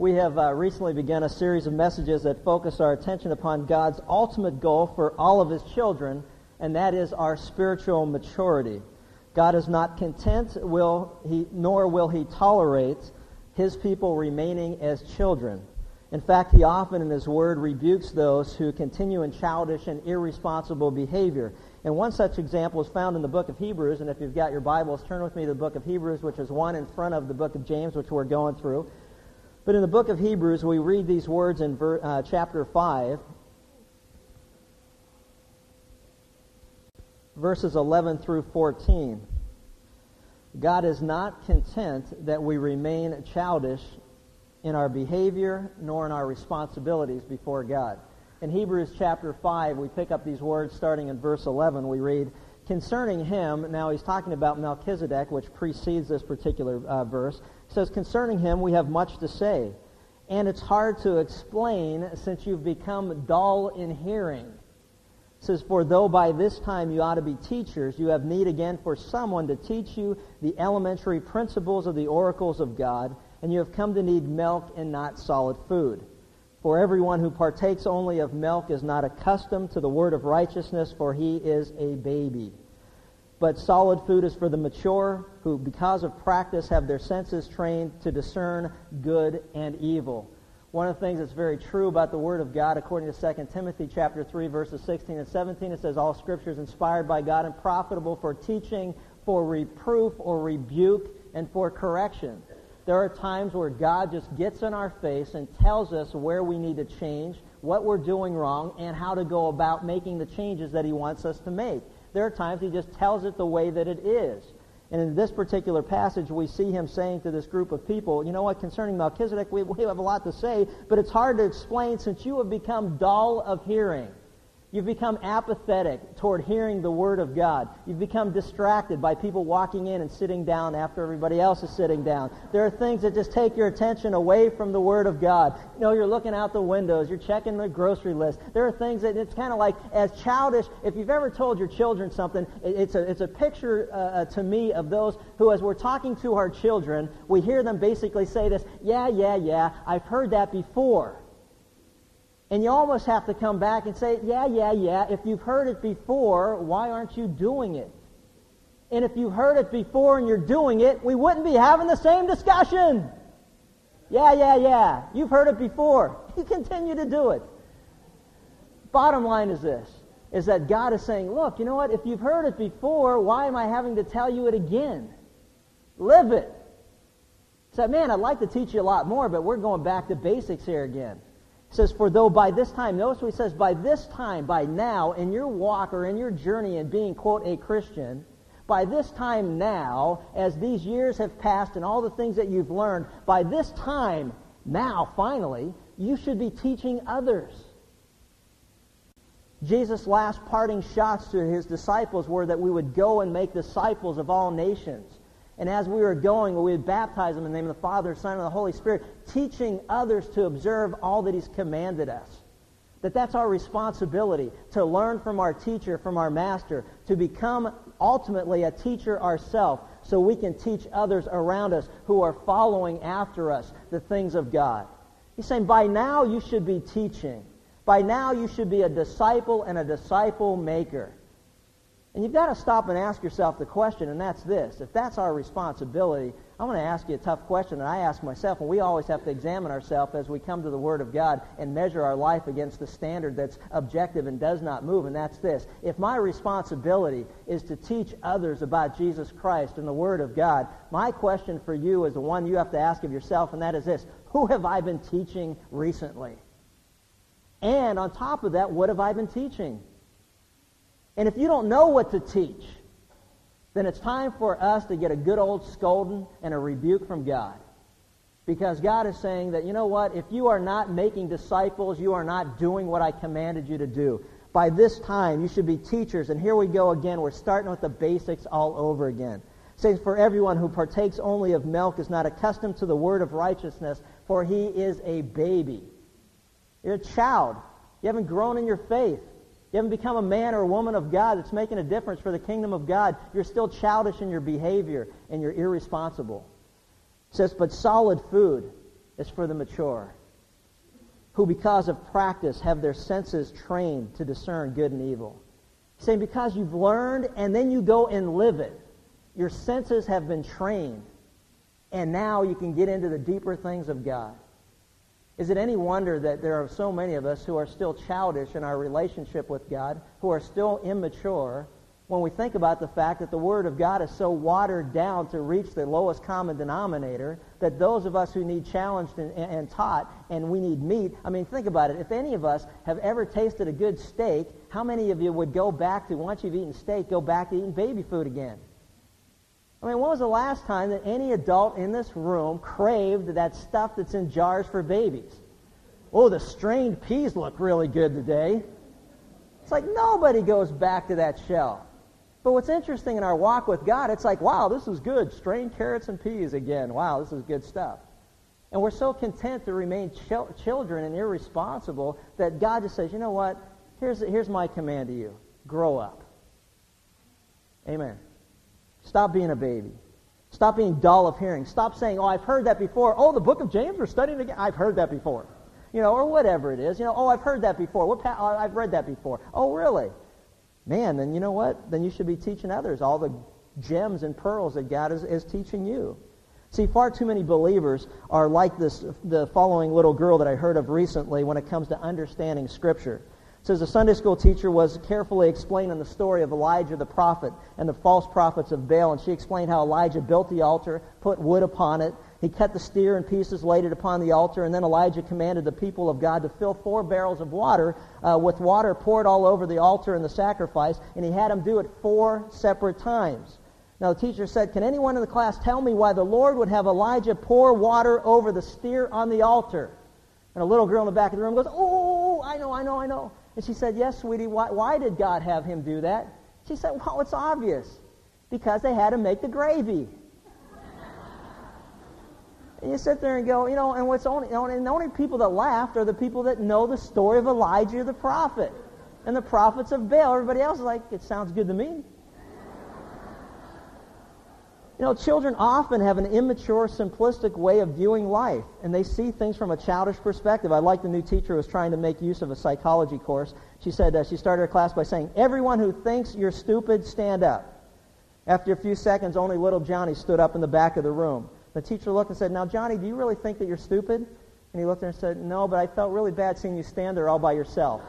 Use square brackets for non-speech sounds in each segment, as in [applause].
We have uh, recently begun a series of messages that focus our attention upon God's ultimate goal for all of His children, and that is our spiritual maturity. God is not content, will he, nor will He tolerate His people remaining as children. In fact, He often in His Word rebukes those who continue in childish and irresponsible behavior. And one such example is found in the book of Hebrews. And if you've got your Bibles, turn with me to the book of Hebrews, which is one in front of the book of James, which we're going through. But in the book of Hebrews, we read these words in ver, uh, chapter 5, verses 11 through 14. God is not content that we remain childish in our behavior nor in our responsibilities before God. In Hebrews chapter 5, we pick up these words starting in verse 11. We read, Concerning him, now he's talking about Melchizedek, which precedes this particular uh, verse says, Concerning him we have much to say, and it's hard to explain since you've become dull in hearing. It says, For though by this time you ought to be teachers, you have need again for someone to teach you the elementary principles of the oracles of God, and you have come to need milk and not solid food. For everyone who partakes only of milk is not accustomed to the word of righteousness, for he is a baby. But solid food is for the mature, who, because of practice, have their senses trained to discern good and evil. One of the things that's very true about the Word of God, according to 2 Timothy chapter 3, verses 16 and 17, it says, All Scripture is inspired by God and profitable for teaching, for reproof or rebuke, and for correction. There are times where God just gets in our face and tells us where we need to change, what we're doing wrong, and how to go about making the changes that He wants us to make. There are times he just tells it the way that it is. And in this particular passage, we see him saying to this group of people, you know what, concerning Melchizedek, we, we have a lot to say, but it's hard to explain since you have become dull of hearing. You've become apathetic toward hearing the Word of God. You've become distracted by people walking in and sitting down after everybody else is sitting down. There are things that just take your attention away from the Word of God. You know, you're looking out the windows, you're checking the grocery list. There are things that it's kind of like, as childish, if you've ever told your children something, it's a, it's a picture uh, uh, to me of those who, as we're talking to our children, we hear them basically say this, yeah, yeah, yeah, I've heard that before. And you almost have to come back and say, yeah, yeah, yeah, if you've heard it before, why aren't you doing it? And if you heard it before and you're doing it, we wouldn't be having the same discussion. Yeah, yeah, yeah. You've heard it before. [laughs] You continue to do it. Bottom line is this, is that God is saying, look, you know what? If you've heard it before, why am I having to tell you it again? Live it. Say, man, I'd like to teach you a lot more, but we're going back to basics here again says, For though by this time, notice what he says, by this time, by now, in your walk or in your journey in being, quote, a Christian, by this time now, as these years have passed and all the things that you've learned, by this time now, finally, you should be teaching others. Jesus' last parting shots to his disciples were that we would go and make disciples of all nations. And as we were going, we would baptize them in the name of the Father, Son, and the Holy Spirit, teaching others to observe all that He's commanded us. That that's our responsibility, to learn from our teacher, from our master, to become ultimately a teacher ourselves, so we can teach others around us who are following after us the things of God. He's saying, by now you should be teaching. By now you should be a disciple and a disciple maker. And you've got to stop and ask yourself the question, and that's this. If that's our responsibility, I'm going to ask you a tough question that I ask myself, and we always have to examine ourselves as we come to the Word of God and measure our life against the standard that's objective and does not move, and that's this. If my responsibility is to teach others about Jesus Christ and the Word of God, my question for you is the one you have to ask of yourself, and that is this. Who have I been teaching recently? And on top of that, what have I been teaching? And if you don't know what to teach, then it's time for us to get a good old scolding and a rebuke from God. Because God is saying that, you know what, if you are not making disciples, you are not doing what I commanded you to do. By this time, you should be teachers. And here we go again. We're starting with the basics all over again. It says, For everyone who partakes only of milk is not accustomed to the word of righteousness, for he is a baby. You're a child. You haven't grown in your faith. You haven't become a man or a woman of God that's making a difference for the kingdom of God. You're still childish in your behavior and you're irresponsible. It says, but solid food is for the mature, who because of practice have their senses trained to discern good and evil. He's saying because you've learned and then you go and live it, your senses have been trained, and now you can get into the deeper things of God. Is it any wonder that there are so many of us who are still childish in our relationship with God, who are still immature, when we think about the fact that the Word of God is so watered down to reach the lowest common denominator that those of us who need challenged and, and, taught and we need meat, I mean, think about it. If any of us have ever tasted a good steak, how many of you would go back to, once you've eaten steak, go back to eating baby food again? I mean, when was the last time that any adult in this room craved that stuff that's in jars for babies? Oh, the strained peas look really good today. It's like nobody goes back to that shell. But what's interesting in our walk with God, it's like, wow, this is good. Strained carrots and peas again. Wow, this is good stuff. And we're so content to remain ch- children and irresponsible that God just says, you know what? Here's, here's my command to you. Grow up. Amen. Stop being a baby. Stop being dull of hearing. Stop saying, oh, I've heard that before. Oh, the book of James, we're studying again. I've heard that before. You know, or whatever it is. You know, oh, I've heard that before. What pa- oh, I've read that before. Oh, really? Man, then you know what? Then you should be teaching others all the gems and pearls that God is, is teaching you. See, far too many believers are like this, the following little girl that I heard of recently when it comes to understanding Scripture says the Sunday school teacher was carefully explaining the story of Elijah the prophet and the false prophets of Baal, and she explained how Elijah built the altar, put wood upon it, he cut the steer in pieces, laid it upon the altar, and then Elijah commanded the people of God to fill four barrels of water uh, with water poured all over the altar and the sacrifice, and he had them do it four separate times. Now the teacher said, Can anyone in the class tell me why the Lord would have Elijah pour water over the steer on the altar? And a little girl in the back of the room goes, Oh, I know, I know, I know. And she said, Yes, sweetie, why, why did God have him do that? She said, Well, it's obvious. Because they had to make the gravy. and you sit there and go, you know, and what's only, and the only people that laughed are the people that know the story of Elijah the prophet and the prophets of Baal. Everybody else is like, it sounds good to me. You know, children often have an immature, simplistic way of viewing life, and they see things from a childish perspective. I like the new teacher who was trying to make use of a psychology course. She said uh, she started her class by saying, Everyone who thinks you're stupid, stand up. After a few seconds, only little Johnny stood up in the back of the room. The teacher looked and said, Now, Johnny, do you really think that you're stupid? And he looked and said, No, but I felt really bad seeing you stand there all by yourself.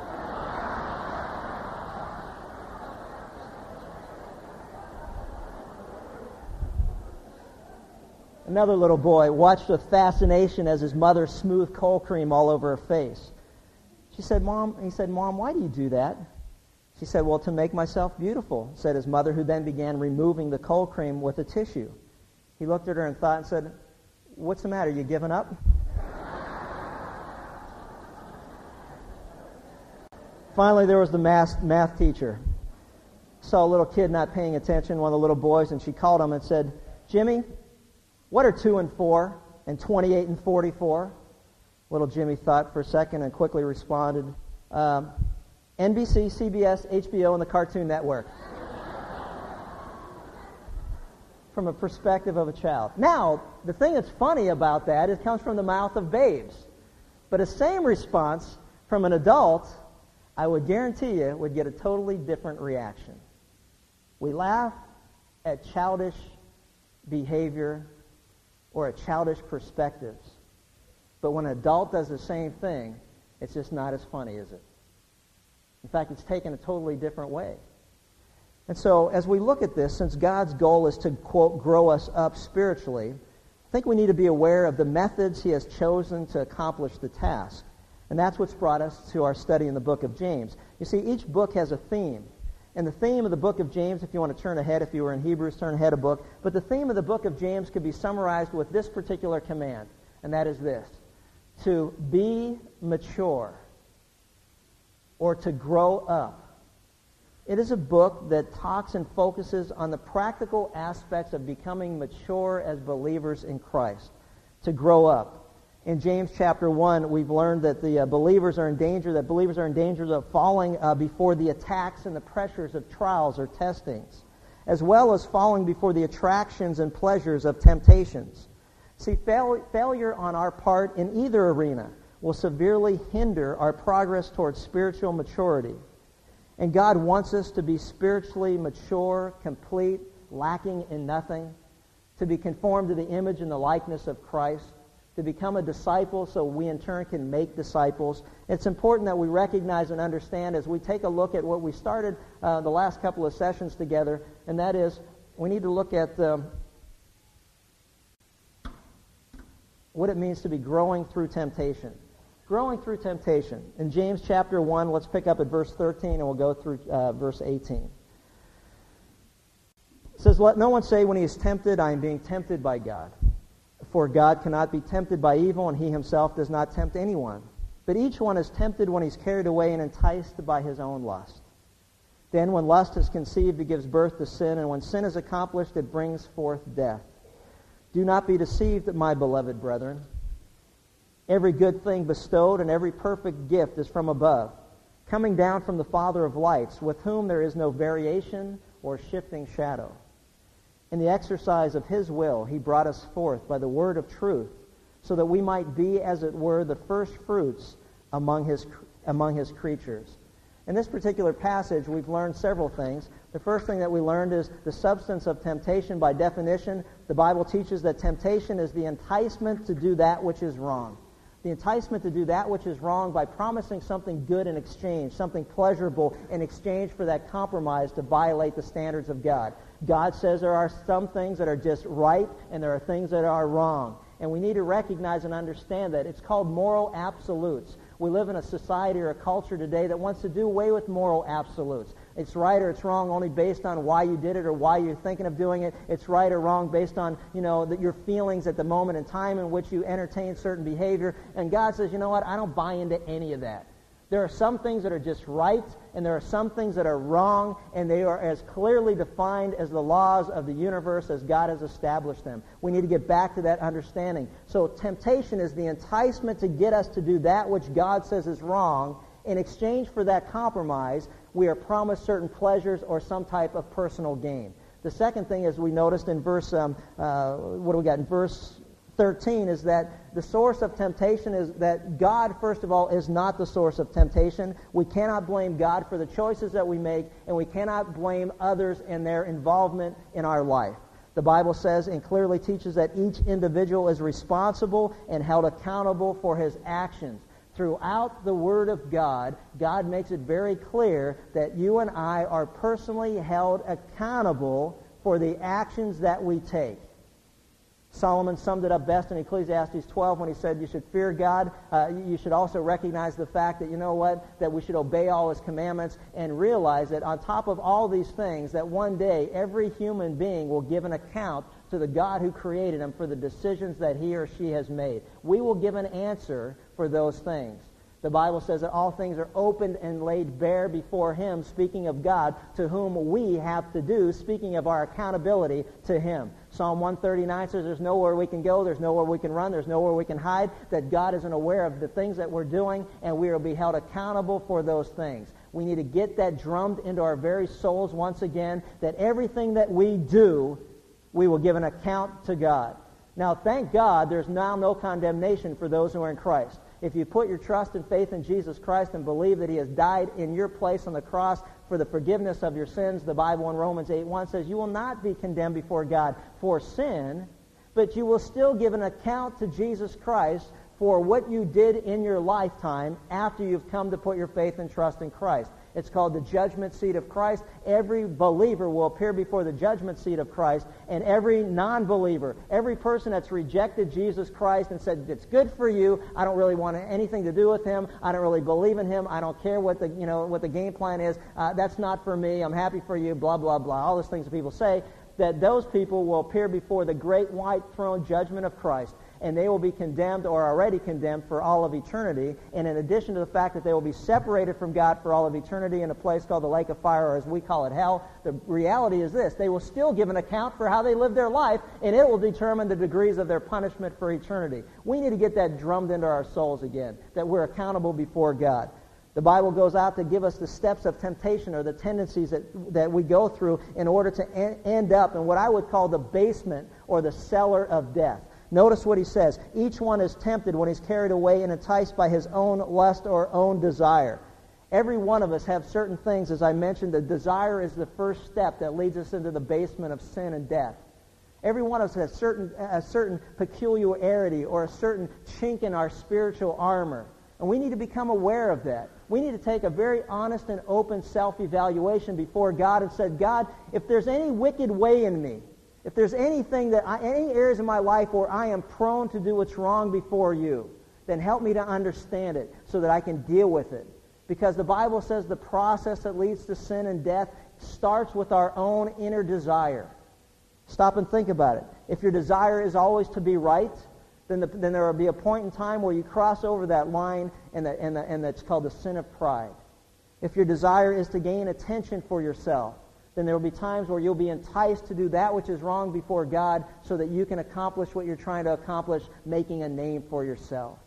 Another little boy watched with fascination as his mother smoothed cold cream all over her face. She said, Mom, he said, Mom, why do you do that? She said, Well, to make myself beautiful, said his mother, who then began removing the cold cream with a tissue. He looked at her and thought and said, What's the matter? You giving up? Finally, there was the math, math teacher. Saw a little kid not paying attention, one of the little boys, and she called him and said, Jimmy, what are 2 and 4 and 28 and 44? Little Jimmy thought for a second and quickly responded, um, NBC, CBS, HBO, and the Cartoon Network. [laughs] from a perspective of a child. Now, the thing that's funny about that is it comes from the mouth of babes. But a same response from an adult, I would guarantee you, would get a totally different reaction. We laugh at childish behavior or a childish perspectives. But when an adult does the same thing, it's just not as funny, is it? In fact, it's taken a totally different way. And so, as we look at this, since God's goal is to, quote, grow us up spiritually, I think we need to be aware of the methods He has chosen to accomplish the task. And that's what's brought us to our study in the book of James. You see, each book has a theme. And the theme of the book of James, if you want to turn ahead, if you were in Hebrews, turn ahead a book. But the theme of the book of James could be summarized with this particular command, and that is this to be mature or to grow up. It is a book that talks and focuses on the practical aspects of becoming mature as believers in Christ, to grow up in James chapter 1, we've learned that the uh, believers are in danger, that believers are in danger of falling uh, before the attacks and the pressures of trials or testings, as well as falling before the attractions and pleasures of temptations. See, fail, failure on our part in either arena will severely hinder our progress towards spiritual maturity. And God wants us to be spiritually mature, complete, lacking in nothing, to be conformed to the image and the likeness of Christ, to become a disciple so we in turn can make disciples. It's important that we recognize and understand as we take a look at what we started uh, the last couple of sessions together, and that is we need to look at um, what it means to be growing through temptation. Growing through temptation. In James chapter 1, let's pick up at verse 13 and we'll go through uh, verse 18. It says, Let no one say when he is tempted, I am being tempted by God. For God cannot be tempted by evil, and he himself does not tempt anyone. But each one is tempted when he's carried away and enticed by his own lust. Then, when lust is conceived, it gives birth to sin, and when sin is accomplished, it brings forth death. Do not be deceived, my beloved brethren. Every good thing bestowed and every perfect gift is from above, coming down from the Father of lights, with whom there is no variation or shifting shadow. In the exercise of his will, he brought us forth by the word of truth, so that we might be, as it were, the first fruits among his, among his creatures. In this particular passage, we've learned several things. The first thing that we learned is the substance of temptation. By definition, the Bible teaches that temptation is the enticement to do that which is wrong. The enticement to do that which is wrong by promising something good in exchange, something pleasurable in exchange for that compromise to violate the standards of God. God says there are some things that are just right and there are things that are wrong. And we need to recognize and understand that. It's called moral absolutes. We live in a society or a culture today that wants to do away with moral absolutes. It's right or it's wrong only based on why you did it or why you're thinking of doing it. It's right or wrong based on, you know, that your feelings at the moment in time in which you entertain certain behavior. And God says, you know what? I don't buy into any of that. There are some things that are just right, and there are some things that are wrong, and they are as clearly defined as the laws of the universe as God has established them. We need to get back to that understanding. So temptation is the enticement to get us to do that which God says is wrong. In exchange for that compromise, we are promised certain pleasures or some type of personal gain. The second thing, as we noticed in verse, um, uh, what do we got in verse 13 is that the source of temptation is that God, first of all, is not the source of temptation. We cannot blame God for the choices that we make, and we cannot blame others and their involvement in our life. The Bible says and clearly teaches that each individual is responsible and held accountable for his actions. Throughout the Word of God, God makes it very clear that you and I are personally held accountable for the actions that we take. Solomon summed it up best in Ecclesiastes 12 when he said you should fear God. Uh, you should also recognize the fact that, you know what, that we should obey all his commandments and realize that on top of all these things, that one day every human being will give an account to the God who created him for the decisions that he or she has made. We will give an answer for those things. The Bible says that all things are opened and laid bare before Him, speaking of God, to whom we have to do, speaking of our accountability to Him. Psalm 139 says there's nowhere we can go, there's nowhere we can run, there's nowhere we can hide, that God isn't aware of the things that we're doing, and we will be held accountable for those things. We need to get that drummed into our very souls once again, that everything that we do, we will give an account to God. Now, thank God, there's now no condemnation for those who are in Christ. If you put your trust and faith in Jesus Christ and believe that he has died in your place on the cross for the forgiveness of your sins, the Bible in Romans 8 1 says you will not be condemned before God for sin, but you will still give an account to Jesus Christ for what you did in your lifetime after you've come to put your faith and trust in Christ. It's called the judgment seat of Christ. Every believer will appear before the judgment seat of Christ, and every non-believer, every person that's rejected Jesus Christ and said, it's good for you, I don't really want anything to do with him, I don't really believe in him, I don't care what the, you know, what the game plan is, uh, that's not for me, I'm happy for you, blah, blah, blah, all those things that people say, that those people will appear before the great white throne judgment of Christ and they will be condemned or already condemned for all of eternity. And in addition to the fact that they will be separated from God for all of eternity in a place called the lake of fire, or as we call it, hell, the reality is this. They will still give an account for how they lived their life, and it will determine the degrees of their punishment for eternity. We need to get that drummed into our souls again, that we're accountable before God. The Bible goes out to give us the steps of temptation or the tendencies that, that we go through in order to en- end up in what I would call the basement or the cellar of death. Notice what he says. Each one is tempted when he's carried away and enticed by his own lust or own desire. Every one of us have certain things. As I mentioned, the desire is the first step that leads us into the basement of sin and death. Every one of us has certain, a certain peculiarity or a certain chink in our spiritual armor. And we need to become aware of that. We need to take a very honest and open self-evaluation before God and say, God, if there's any wicked way in me, if there's anything that I, any areas in my life where I am prone to do what's wrong before you, then help me to understand it so that I can deal with it. Because the Bible says the process that leads to sin and death starts with our own inner desire. Stop and think about it. If your desire is always to be right, then, the, then there will be a point in time where you cross over that line, and, the, and, the, and that's called the sin of pride. If your desire is to gain attention for yourself, then there will be times where you'll be enticed to do that which is wrong before God so that you can accomplish what you're trying to accomplish, making a name for yourself.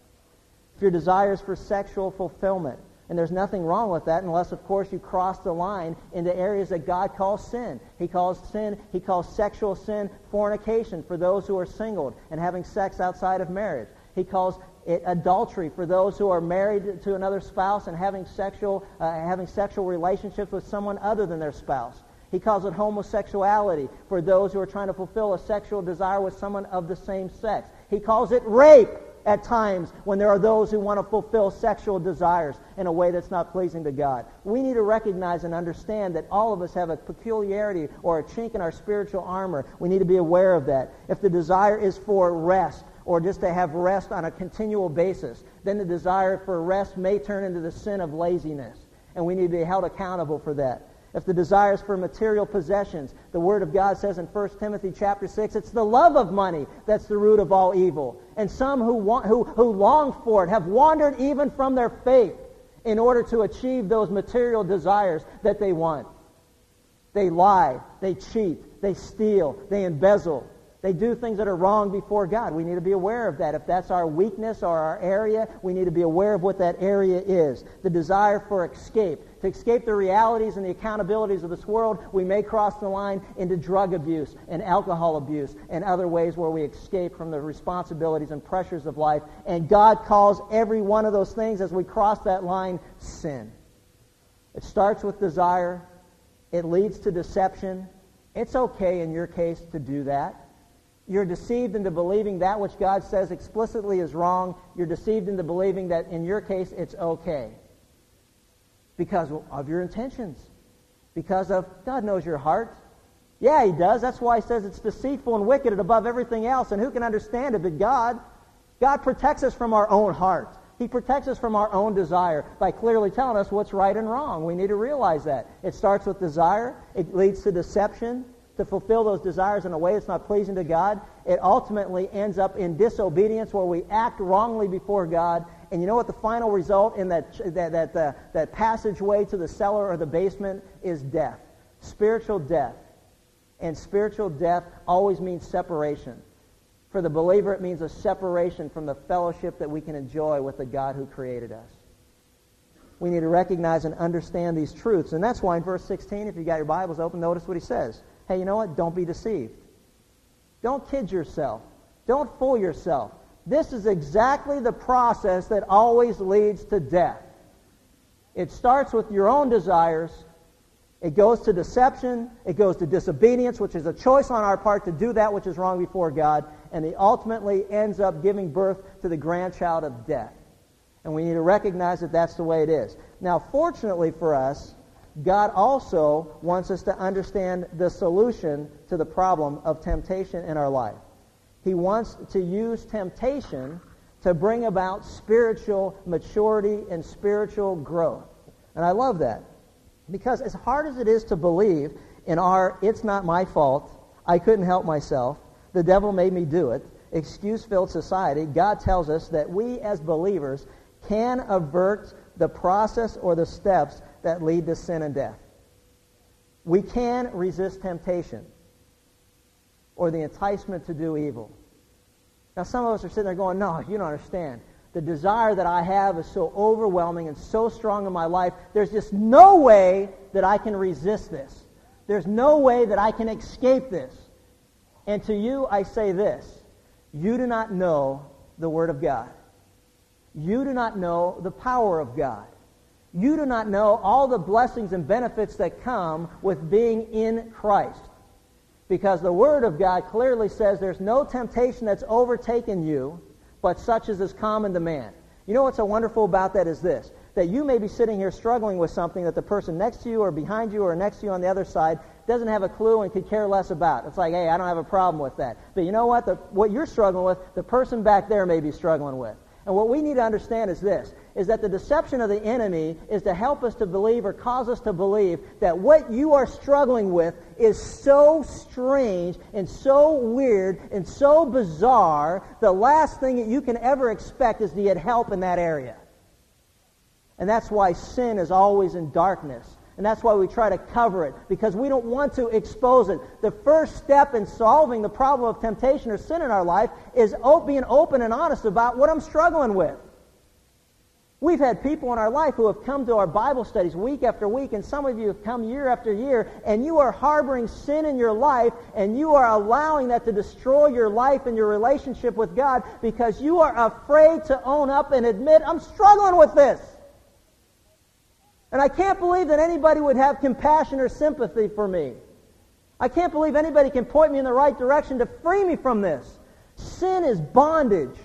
If your desire is for sexual fulfillment, and there's nothing wrong with that unless, of course, you cross the line into areas that God calls sin. He calls sin, he calls sexual sin fornication for those who are singled and having sex outside of marriage. He calls it adultery for those who are married to another spouse and having sexual, uh, having sexual relationships with someone other than their spouse. He calls it homosexuality for those who are trying to fulfill a sexual desire with someone of the same sex. He calls it rape at times when there are those who want to fulfill sexual desires in a way that's not pleasing to God. We need to recognize and understand that all of us have a peculiarity or a chink in our spiritual armor. We need to be aware of that. If the desire is for rest, or just to have rest on a continual basis, then the desire for rest may turn into the sin of laziness. And we need to be held accountable for that if the desires for material possessions, the Word of God says in 1 Timothy chapter 6, it's the love of money that's the root of all evil. And some who, want, who, who long for it have wandered even from their faith in order to achieve those material desires that they want. They lie, they cheat, they steal, they embezzle, they do things that are wrong before God. We need to be aware of that. If that's our weakness or our area, we need to be aware of what that area is. The desire for escape. To escape the realities and the accountabilities of this world, we may cross the line into drug abuse and alcohol abuse and other ways where we escape from the responsibilities and pressures of life. And God calls every one of those things as we cross that line sin. It starts with desire. It leads to deception. It's okay in your case to do that. You're deceived into believing that which God says explicitly is wrong. You're deceived into believing that in your case it's okay. Because of your intentions. Because of God knows your heart. Yeah, he does. That's why he says it's deceitful and wicked and above everything else. And who can understand it but God? God protects us from our own heart. He protects us from our own desire by clearly telling us what's right and wrong. We need to realize that. It starts with desire. It leads to deception to fulfill those desires in a way that's not pleasing to God, it ultimately ends up in disobedience where we act wrongly before God. And you know what the final result in that, that, that, uh, that passageway to the cellar or the basement is death. Spiritual death. And spiritual death always means separation. For the believer, it means a separation from the fellowship that we can enjoy with the God who created us. We need to recognize and understand these truths. And that's why in verse 16, if you got your Bibles open, notice what he says hey, you know what? Don't be deceived. Don't kid yourself. Don't fool yourself. This is exactly the process that always leads to death. It starts with your own desires. It goes to deception. It goes to disobedience, which is a choice on our part to do that which is wrong before God. And it ultimately ends up giving birth to the grandchild of death. And we need to recognize that that's the way it is. Now, fortunately for us, God also wants us to understand the solution to the problem of temptation in our life. He wants to use temptation to bring about spiritual maturity and spiritual growth. And I love that. Because as hard as it is to believe in our, it's not my fault, I couldn't help myself, the devil made me do it, excuse filled society, God tells us that we as believers can avert the process or the steps that lead to sin and death. We can resist temptation or the enticement to do evil. Now, some of us are sitting there going, No, you don't understand. The desire that I have is so overwhelming and so strong in my life, there's just no way that I can resist this. There's no way that I can escape this. And to you, I say this you do not know the Word of God. You do not know the power of God. You do not know all the blessings and benefits that come with being in Christ. Because the Word of God clearly says there's no temptation that's overtaken you, but such as is common to man. You know what's so wonderful about that is this that you may be sitting here struggling with something that the person next to you or behind you or next to you on the other side doesn't have a clue and could care less about. It's like, hey, I don't have a problem with that. But you know what? The, what you're struggling with, the person back there may be struggling with. And what we need to understand is this, is that the deception of the enemy is to help us to believe or cause us to believe that what you are struggling with is so strange and so weird and so bizarre, the last thing that you can ever expect is to get help in that area. And that's why sin is always in darkness. And that's why we try to cover it, because we don't want to expose it. The first step in solving the problem of temptation or sin in our life is being open and honest about what I'm struggling with. We've had people in our life who have come to our Bible studies week after week, and some of you have come year after year, and you are harboring sin in your life, and you are allowing that to destroy your life and your relationship with God because you are afraid to own up and admit, I'm struggling with this. And I can't believe that anybody would have compassion or sympathy for me. I can't believe anybody can point me in the right direction to free me from this. Sin is bondage.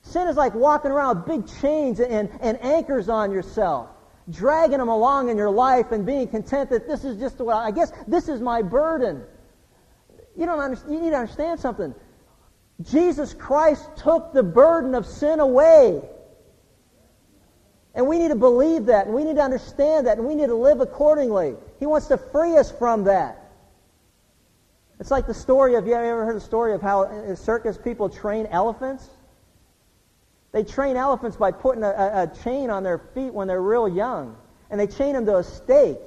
Sin is like walking around with big chains and, and anchors on yourself, dragging them along in your life and being content that this is just what I guess this is my burden. You don't understand, you need to understand something. Jesus Christ took the burden of sin away. And we need to believe that, and we need to understand that, and we need to live accordingly. He wants to free us from that. It's like the story of, you ever heard the story of how circus people train elephants? They train elephants by putting a, a, a chain on their feet when they're real young. And they chain them to a stake.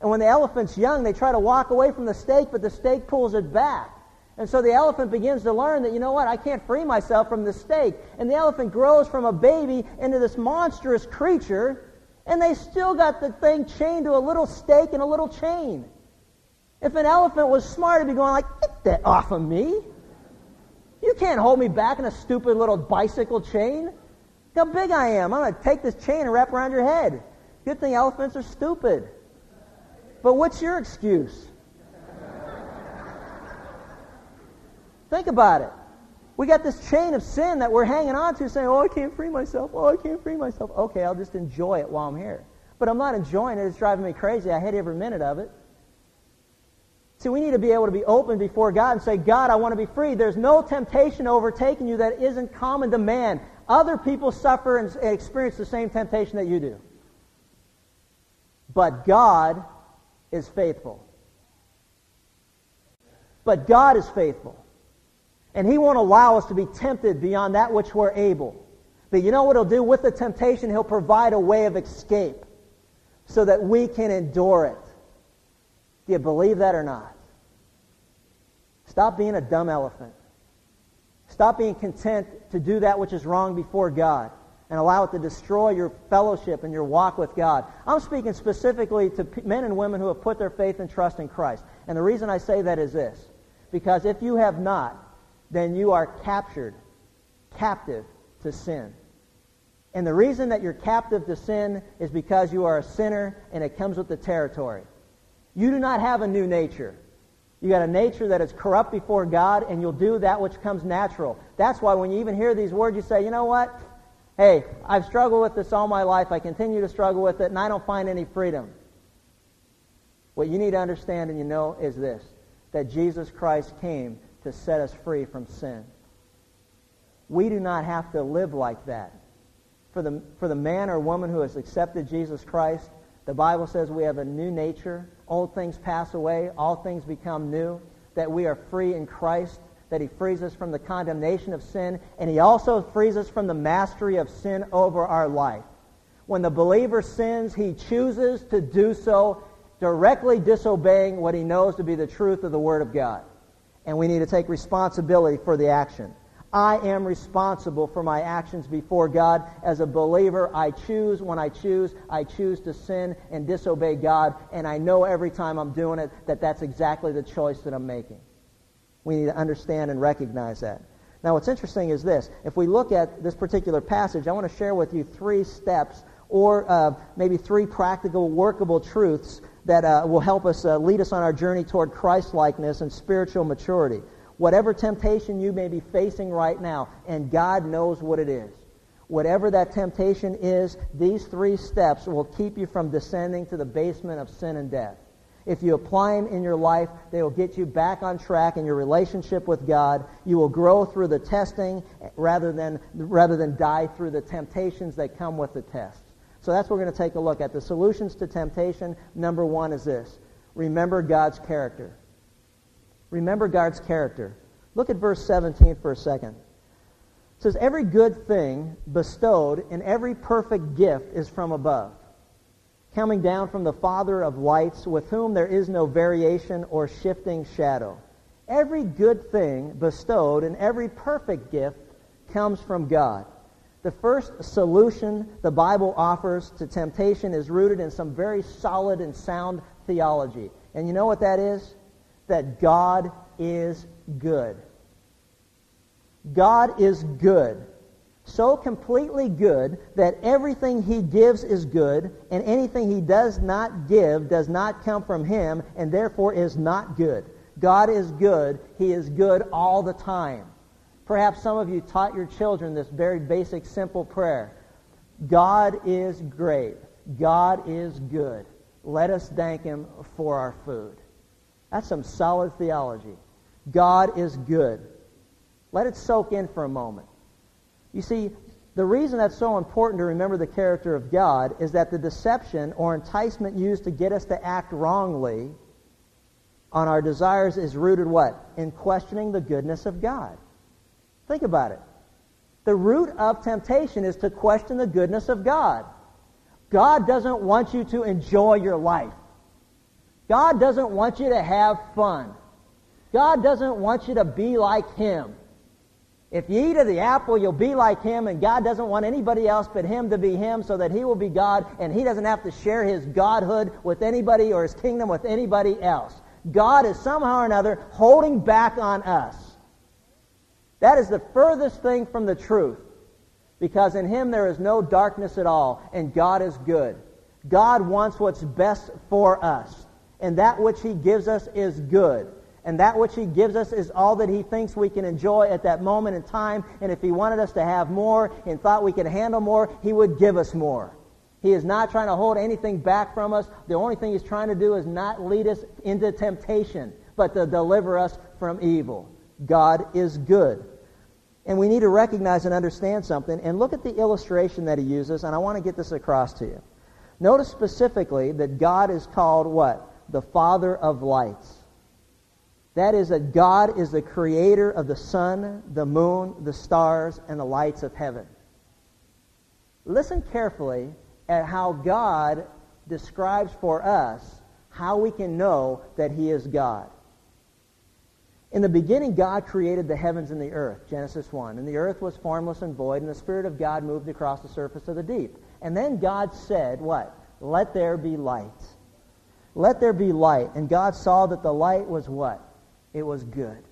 And when the elephant's young, they try to walk away from the stake, but the stake pulls it back. And so the elephant begins to learn that, you know what, I can't free myself from the stake. And the elephant grows from a baby into this monstrous creature, and they still got the thing chained to a little stake and a little chain. If an elephant was smart, it'd be going like, get that off of me. You can't hold me back in a stupid little bicycle chain. Look how big I am. I'm going to take this chain and wrap around your head. Good thing elephants are stupid. But what's your excuse? Think about it. We got this chain of sin that we're hanging on to saying, oh, I can't free myself. Oh, I can't free myself. Okay, I'll just enjoy it while I'm here. But I'm not enjoying it. It's driving me crazy. I hate every minute of it. See, we need to be able to be open before God and say, God, I want to be free. There's no temptation overtaking you that isn't common to man. Other people suffer and experience the same temptation that you do. But God is faithful. But God is faithful. And He won't allow us to be tempted beyond that which we're able. But you know what He'll do with the temptation? He'll provide a way of escape so that we can endure it. Do you believe that or not? Stop being a dumb elephant. Stop being content to do that which is wrong before God and allow it to destroy your fellowship and your walk with God. I'm speaking specifically to men and women who have put their faith and trust in Christ. And the reason I say that is this. Because if you have not, then you are captured, captive to sin. And the reason that you're captive to sin is because you are a sinner and it comes with the territory. You do not have a new nature. You got a nature that is corrupt before God and you'll do that which comes natural. That's why when you even hear these words, you say, you know what? Hey, I've struggled with this all my life. I continue to struggle with it and I don't find any freedom. What you need to understand and you know is this, that Jesus Christ came to set us free from sin. We do not have to live like that. For the, for the man or woman who has accepted Jesus Christ, the Bible says we have a new nature. Old things pass away. All things become new. That we are free in Christ. That he frees us from the condemnation of sin. And he also frees us from the mastery of sin over our life. When the believer sins, he chooses to do so directly disobeying what he knows to be the truth of the Word of God and we need to take responsibility for the action. I am responsible for my actions before God. As a believer, I choose when I choose. I choose to sin and disobey God, and I know every time I'm doing it that that's exactly the choice that I'm making. We need to understand and recognize that. Now, what's interesting is this. If we look at this particular passage, I want to share with you three steps or uh, maybe three practical, workable truths that uh, will help us uh, lead us on our journey toward Christ likeness and spiritual maturity. Whatever temptation you may be facing right now, and God knows what it is. Whatever that temptation is, these three steps will keep you from descending to the basement of sin and death. If you apply them in your life, they will get you back on track in your relationship with God. You will grow through the testing rather than, rather than die through the temptations that come with the test. So that's what we're going to take a look at. The solutions to temptation, number one, is this. Remember God's character. Remember God's character. Look at verse 17 for a second. It says, Every good thing bestowed and every perfect gift is from above coming down from the Father of lights, with whom there is no variation or shifting shadow. Every good thing bestowed and every perfect gift comes from God. The first solution the Bible offers to temptation is rooted in some very solid and sound theology. And you know what that is? That God is good. God is good so completely good that everything he gives is good, and anything he does not give does not come from him, and therefore is not good. God is good. He is good all the time. Perhaps some of you taught your children this very basic, simple prayer. God is great. God is good. Let us thank him for our food. That's some solid theology. God is good. Let it soak in for a moment. You see, the reason that's so important to remember the character of God is that the deception or enticement used to get us to act wrongly on our desires is rooted what? In questioning the goodness of God. Think about it. The root of temptation is to question the goodness of God. God doesn't want you to enjoy your life. God doesn't want you to have fun. God doesn't want you to be like Him. If you eat of the apple, you'll be like him, and God doesn't want anybody else but him to be him so that he will be God, and he doesn't have to share his godhood with anybody or his kingdom with anybody else. God is somehow or another holding back on us. That is the furthest thing from the truth, because in him there is no darkness at all, and God is good. God wants what's best for us, and that which he gives us is good and that which he gives us is all that he thinks we can enjoy at that moment in time. And if he wanted us to have more and thought we could handle more, he would give us more. He is not trying to hold anything back from us. The only thing he's trying to do is not lead us into temptation, but to deliver us from evil. God is good. And we need to recognize and understand something. And look at the illustration that he uses, and I want to get this across to you. Notice specifically that God is called what? The Father of lights. That is that God is the creator of the sun, the moon, the stars, and the lights of heaven. Listen carefully at how God describes for us how we can know that he is God. In the beginning, God created the heavens and the earth, Genesis 1. And the earth was formless and void, and the Spirit of God moved across the surface of the deep. And then God said, what? Let there be light. Let there be light. And God saw that the light was what? it was good.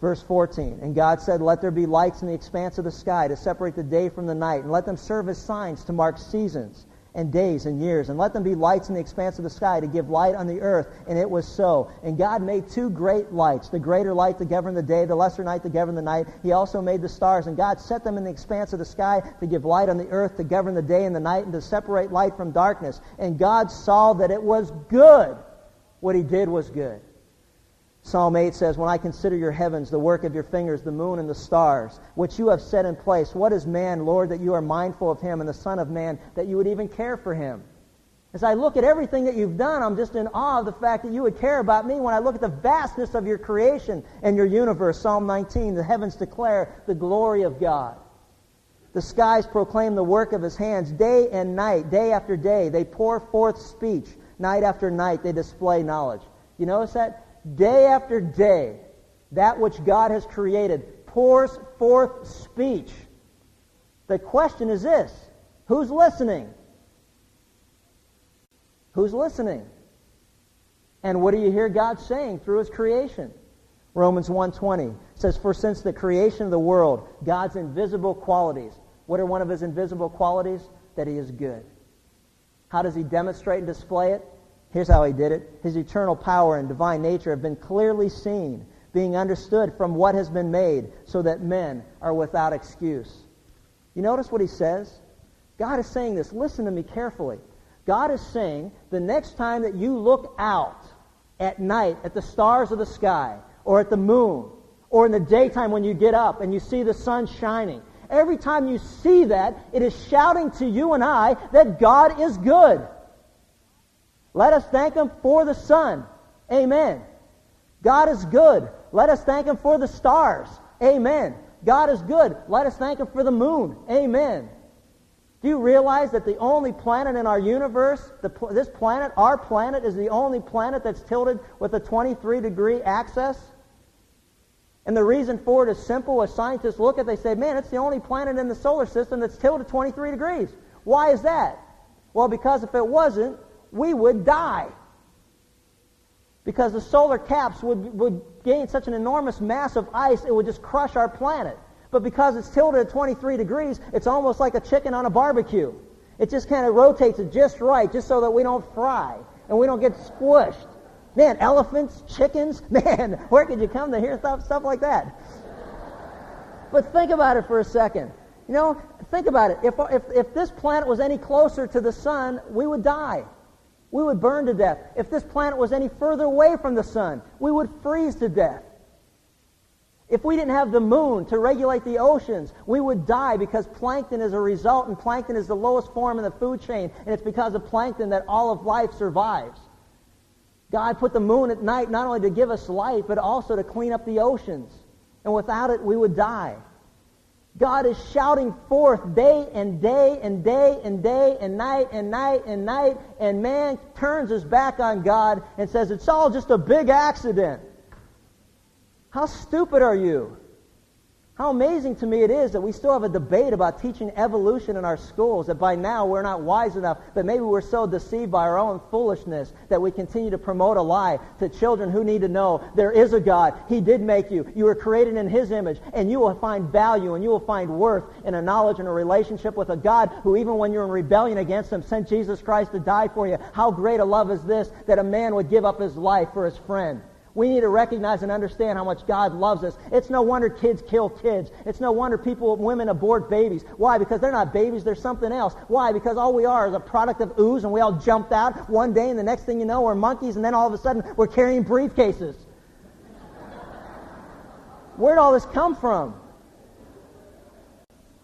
Verse 14, And God said, Let there be lights in the expanse of the sky to separate the day from the night, and let them serve as signs to mark seasons and days and years, and let them be lights in the expanse of the sky to give light on the earth. And it was so. And God made two great lights, the greater light to govern the day, the lesser night to govern the night. He also made the stars, and God set them in the expanse of the sky to give light on the earth, to govern the day and the night, and to separate light from darkness. And God saw that it was good. What he did was good. Psalm 8 says, When I consider your heavens, the work of your fingers, the moon and the stars, which you have set in place, what is man, Lord, that you are mindful of him, and the Son of Man, that you would even care for him? As I look at everything that you've done, I'm just in awe of the fact that you would care about me when I look at the vastness of your creation and your universe. Psalm 19, the heavens declare the glory of God. The skies proclaim the work of his hands. Day and night, day after day, they pour forth speech. Night after night, they display knowledge. You notice that? Day after day, that which God has created pours forth speech. The question is this who's listening? Who's listening? And what do you hear God saying through his creation? Romans 1.20 says, For since the creation of the world, God's invisible qualities, what are one of his invisible qualities? That he is good. How does he demonstrate and display it? Here's how he did it. His eternal power and divine nature have been clearly seen, being understood from what has been made, so that men are without excuse. You notice what he says? God is saying this. Listen to me carefully. God is saying the next time that you look out at night at the stars of the sky, or at the moon, or in the daytime when you get up and you see the sun shining, every time you see that, it is shouting to you and I that God is good. Let us thank Him for the sun. Amen. God is good. Let us thank Him for the stars. Amen. God is good. Let us thank Him for the moon. Amen. Do you realize that the only planet in our universe, the, this planet, our planet, is the only planet that's tilted with a 23 degree axis? And the reason for it is simple. As scientists look at it, they say, man, it's the only planet in the solar system that's tilted 23 degrees. Why is that? Well, because if it wasn't, we would die. Because the solar caps would, would gain such an enormous mass of ice, it would just crush our planet. But because it's tilted at 23 degrees, it's almost like a chicken on a barbecue. It just kind of rotates it just right, just so that we don't fry and we don't get squished. Man, elephants, chickens, [laughs] man, where could you come to hear stuff, stuff like that? But think about it for a second. You know, think about it. If, if, if this planet was any closer to the sun, we would die we would burn to death. If this planet was any further away from the sun, we would freeze to death. If we didn't have the moon to regulate the oceans, we would die because plankton is a result, and plankton is the lowest form in the food chain, and it's because of plankton that all of life survives. God put the moon at night not only to give us light, but also to clean up the oceans. And without it, we would die. God is shouting forth day and day and day and day and night and night and night, and man turns his back on God and says, It's all just a big accident. How stupid are you? How amazing to me it is that we still have a debate about teaching evolution in our schools, that by now we're not wise enough, but maybe we're so deceived by our own foolishness that we continue to promote a lie to children who need to know there is a God. He did make you. You were created in His image, and you will find value and you will find worth in a knowledge and a relationship with a God who, even when you're in rebellion against Him, sent Jesus Christ to die for you. How great a love is this that a man would give up his life for his friend? We need to recognize and understand how much God loves us. It's no wonder kids kill kids. It's no wonder people, women abort babies. Why? Because they're not babies, they're something else. Why? Because all we are is a product of ooze and we all jumped out one day and the next thing you know we're monkeys and then all of a sudden we're carrying briefcases. Where'd all this come from?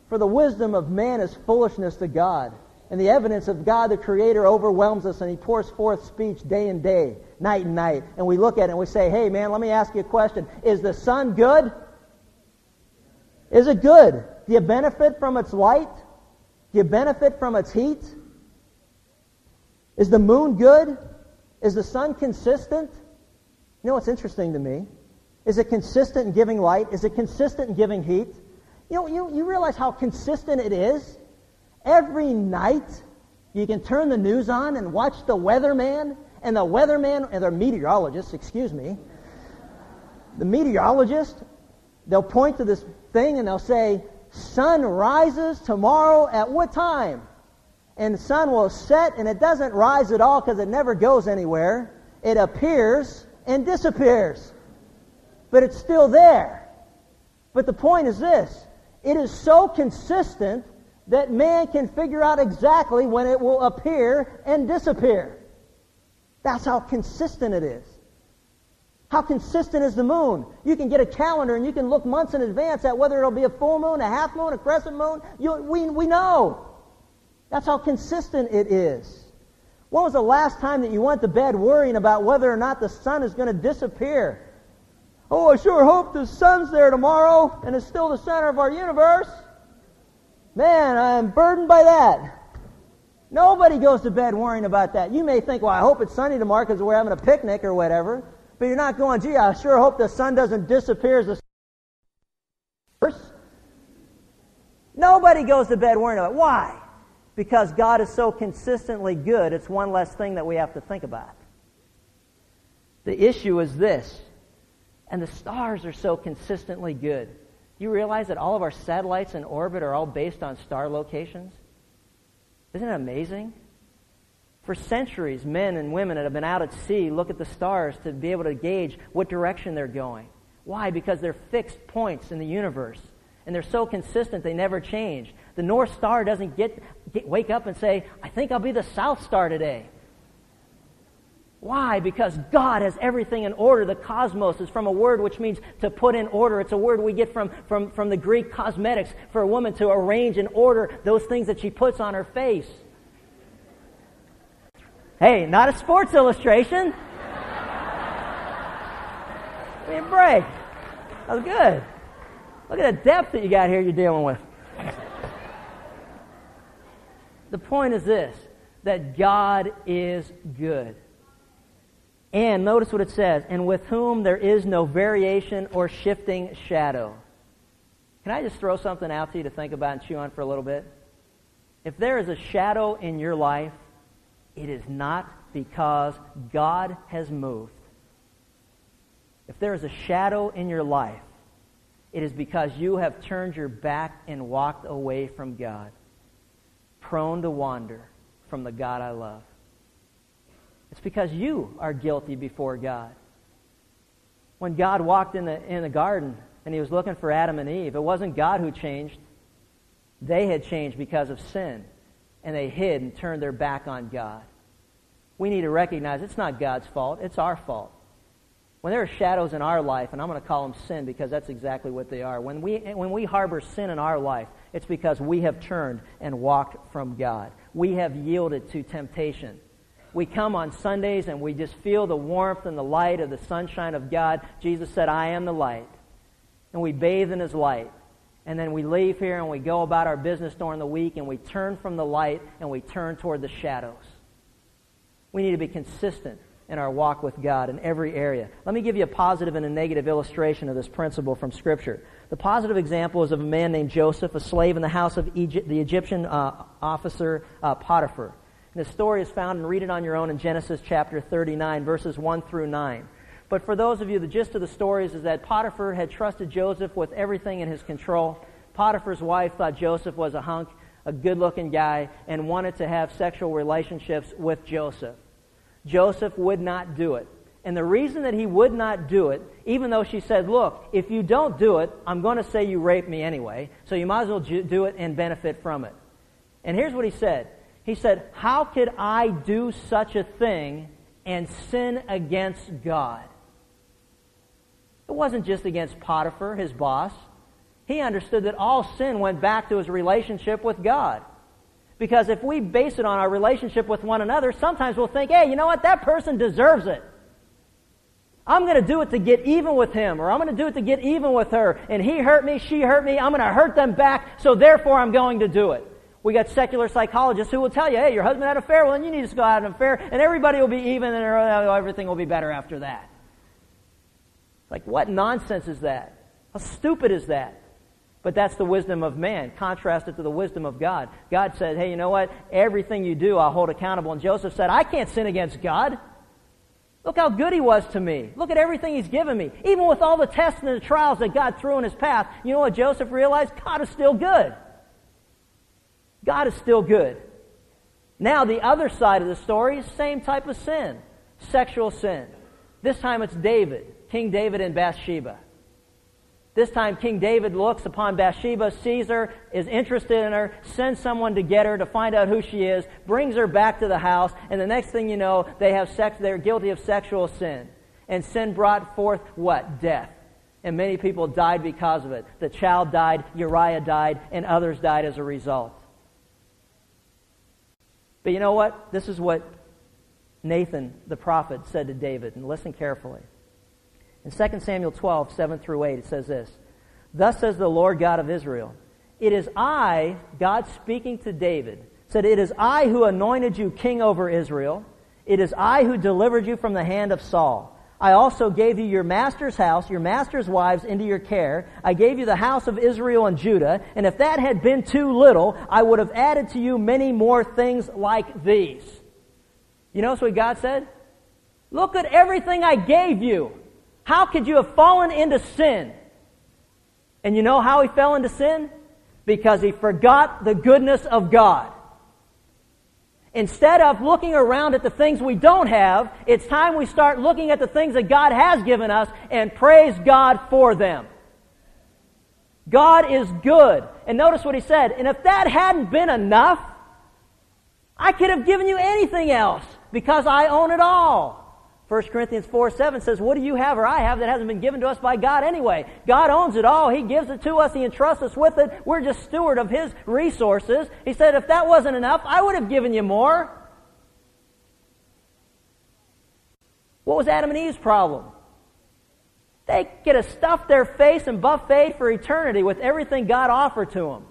For the wisdom of man is foolishness to God. And the evidence of God the Creator overwhelms us and He pours forth speech day and day night and night. And we look at it and we say, hey, man, let me ask you a question. Is the sun good? Is it good? Do you benefit from its light? Do you benefit from its heat? Is the moon good? Is the sun consistent? You know what's interesting to me? Is it consistent in giving light? Is it consistent in giving heat? You know, you, you realize how consistent it is? Every night, you can turn the news on and watch the weatherman and the weatherman, and the meteorologist, excuse me, the meteorologist, they'll point to this thing and they'll say, sun rises tomorrow at what time? And the sun will set and it doesn't rise at all because it never goes anywhere. It appears and disappears. But it's still there. But the point is this. It is so consistent that man can figure out exactly when it will appear and disappear. That's how consistent it is. How consistent is the moon? You can get a calendar and you can look months in advance at whether it'll be a full moon, a half moon, a crescent moon. You, we, we know. That's how consistent it is. When was the last time that you went to bed worrying about whether or not the sun is going to disappear? Oh, I sure hope the sun's there tomorrow and it's still the center of our universe. Man, I'm burdened by that. Nobody goes to bed worrying about that. You may think, well, I hope it's sunny tomorrow because we're having a picnic or whatever. But you're not going, gee, I sure hope the sun doesn't disappear as the first. Nobody goes to bed worrying about it. Why? Because God is so consistently good, it's one less thing that we have to think about. The issue is this. And the stars are so consistently good. You realize that all of our satellites in orbit are all based on star locations? Isn't it amazing? For centuries, men and women that have been out at sea look at the stars to be able to gauge what direction they're going. Why? Because they're fixed points in the universe. And they're so consistent, they never change. The North Star doesn't get, get, wake up and say, I think I'll be the South Star today. Why? Because God has everything in order. The cosmos is from a word which means to put in order. It's a word we get from, from, from the Greek cosmetics for a woman to arrange in order those things that she puts on her face. Hey, not a sports illustration. Give me a break. That was good. Look at the depth that you got here you're dealing with. the point is this that God is good. And notice what it says, and with whom there is no variation or shifting shadow. Can I just throw something out to you to think about and chew on for a little bit? If there is a shadow in your life, it is not because God has moved. If there is a shadow in your life, it is because you have turned your back and walked away from God, prone to wander from the God I love. It's because you are guilty before God. When God walked in the, in the garden and he was looking for Adam and Eve, it wasn't God who changed. They had changed because of sin, and they hid and turned their back on God. We need to recognize it's not God's fault, it's our fault. When there are shadows in our life, and I'm going to call them sin because that's exactly what they are, when we, when we harbor sin in our life, it's because we have turned and walked from God. We have yielded to temptation we come on Sundays and we just feel the warmth and the light of the sunshine of God. Jesus said, I am the light. And we bathe in His light. And then we leave here and we go about our business during the week and we turn from the light and we turn toward the shadows. We need to be consistent in our walk with God in every area. Let me give you a positive and a negative illustration of this principle from Scripture. The positive example is of a man named Joseph, a slave in the house of Egypt, the Egyptian uh, officer uh, Potiphar. And the story is found, and read it on your own in Genesis chapter 39, verses 1 through 9. But for those of you, the gist of the story is, is that Potiphar had trusted Joseph with everything in his control. Potiphar's wife thought Joseph was a hunk, a good looking guy, and wanted to have sexual relationships with Joseph. Joseph would not do it. And the reason that he would not do it, even though she said, Look, if you don't do it, I'm going to say you raped me anyway, so you might as well do it and benefit from it. And here's what he said he said, How could I do such a thing and sin against God? It wasn't just against Potiphar, his boss. He understood that all sin went back to his relationship with God. Because if we base it on our relationship with one another, sometimes we'll think, hey, you know what? That person deserves it. I'm going to do it to get even with him, or I'm going to do it to get even with her. And he hurt me, she hurt me, I'm going to hurt them back, so therefore I'm going to do it. We got secular psychologists who will tell you, hey, your husband had an affair, well, then you need to go out an affair, and everybody will be even, and uh, everything will be better after that. Like, what nonsense is that? How stupid is that? But that's the wisdom of man, contrasted to the wisdom of God. God said, hey, you know what? Everything you do, I'll hold accountable. And Joseph said, I can't sin against God. Look how good he was to me. Look at everything he's given me. Even with all the tests and the trials that God threw in his path, you know what Joseph realized? God is still good. God is still good. Now, the other side of the story is same type of sin sexual sin. This time it's David, King David and Bathsheba. This time, King David looks upon Bathsheba, sees her, is interested in her, sends someone to get her to find out who she is, brings her back to the house, and the next thing you know, they have sex, they're guilty of sexual sin. And sin brought forth what? Death. And many people died because of it. The child died, Uriah died, and others died as a result. But you know what? This is what Nathan the prophet said to David, and listen carefully. In 2 Samuel 12, 7 through 8, it says this Thus says the Lord God of Israel, It is I, God speaking to David, said, It is I who anointed you king over Israel. It is I who delivered you from the hand of Saul. I also gave you your master's house, your master's wives into your care. I gave you the house of Israel and Judah. And if that had been too little, I would have added to you many more things like these. You notice what God said? Look at everything I gave you. How could you have fallen into sin? And you know how he fell into sin? Because he forgot the goodness of God. Instead of looking around at the things we don't have, it's time we start looking at the things that God has given us and praise God for them. God is good. And notice what he said. And if that hadn't been enough, I could have given you anything else because I own it all. 1 Corinthians 4 7 says, What do you have or I have that hasn't been given to us by God anyway? God owns it all. He gives it to us. He entrusts us with it. We're just steward of His resources. He said, If that wasn't enough, I would have given you more. What was Adam and Eve's problem? They get to stuff their face and buffet for eternity with everything God offered to them.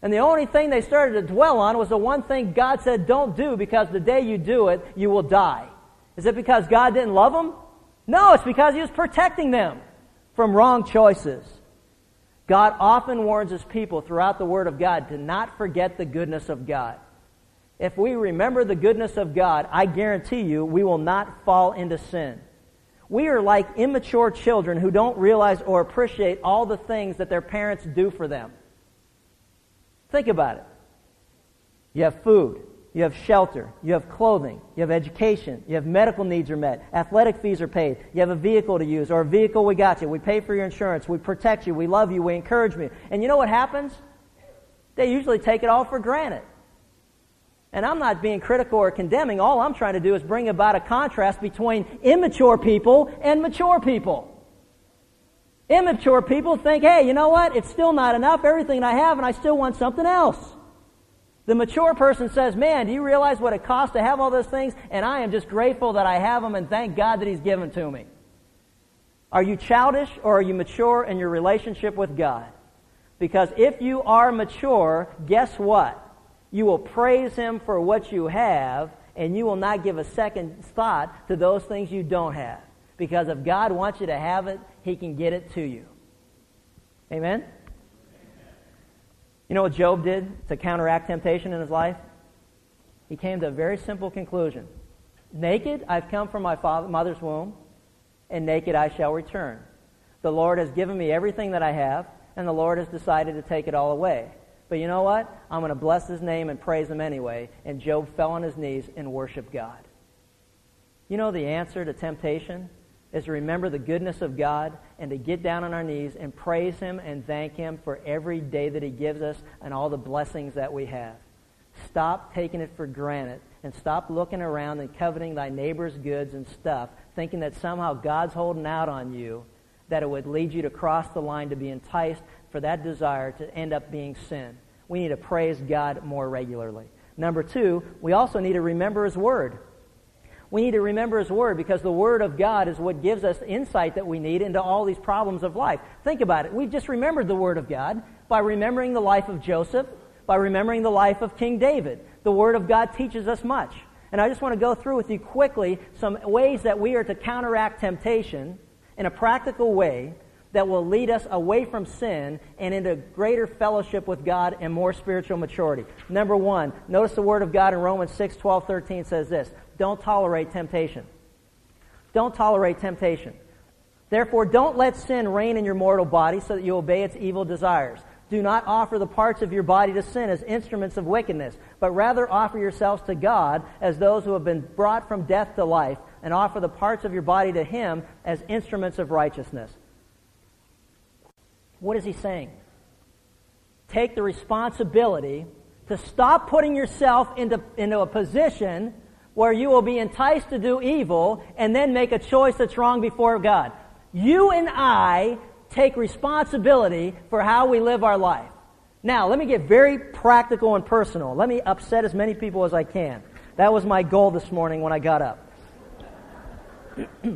And the only thing they started to dwell on was the one thing God said don't do because the day you do it, you will die. Is it because God didn't love them? No, it's because He was protecting them from wrong choices. God often warns His people throughout the Word of God to not forget the goodness of God. If we remember the goodness of God, I guarantee you we will not fall into sin. We are like immature children who don't realize or appreciate all the things that their parents do for them. Think about it. You have food, you have shelter, you have clothing, you have education, you have medical needs are met, athletic fees are paid, you have a vehicle to use, or a vehicle we got you, we pay for your insurance, we protect you, we love you, we encourage you. And you know what happens? They usually take it all for granted. And I'm not being critical or condemning. All I'm trying to do is bring about a contrast between immature people and mature people. Immature people think, hey, you know what? It's still not enough, everything I have, and I still want something else. The mature person says, man, do you realize what it costs to have all those things? And I am just grateful that I have them and thank God that He's given to me. Are you childish or are you mature in your relationship with God? Because if you are mature, guess what? You will praise Him for what you have, and you will not give a second thought to those things you don't have. Because if God wants you to have it, He can get it to you. Amen? You know what Job did to counteract temptation in his life? He came to a very simple conclusion. Naked I've come from my father, mother's womb, and naked I shall return. The Lord has given me everything that I have, and the Lord has decided to take it all away. But you know what? I'm going to bless his name and praise him anyway. And Job fell on his knees and worshiped God. You know the answer to temptation is to remember the goodness of God and to get down on our knees and praise him and thank him for every day that he gives us and all the blessings that we have. Stop taking it for granted and stop looking around and coveting thy neighbor's goods and stuff, thinking that somehow God's holding out on you, that it would lead you to cross the line to be enticed for that desire to end up being sin. We need to praise God more regularly. Number two, we also need to remember His Word. We need to remember His Word because the Word of God is what gives us insight that we need into all these problems of life. Think about it. We've just remembered the Word of God by remembering the life of Joseph, by remembering the life of King David. The Word of God teaches us much. And I just want to go through with you quickly some ways that we are to counteract temptation in a practical way that will lead us away from sin and into greater fellowship with God and more spiritual maturity. Number one, notice the word of God in Romans 6, 12, 13 says this Don't tolerate temptation. Don't tolerate temptation. Therefore, don't let sin reign in your mortal body so that you obey its evil desires. Do not offer the parts of your body to sin as instruments of wickedness, but rather offer yourselves to God as those who have been brought from death to life, and offer the parts of your body to Him as instruments of righteousness. What is he saying? Take the responsibility to stop putting yourself into, into a position where you will be enticed to do evil and then make a choice that's wrong before God. You and I take responsibility for how we live our life. Now, let me get very practical and personal. Let me upset as many people as I can. That was my goal this morning when I got up. [clears throat]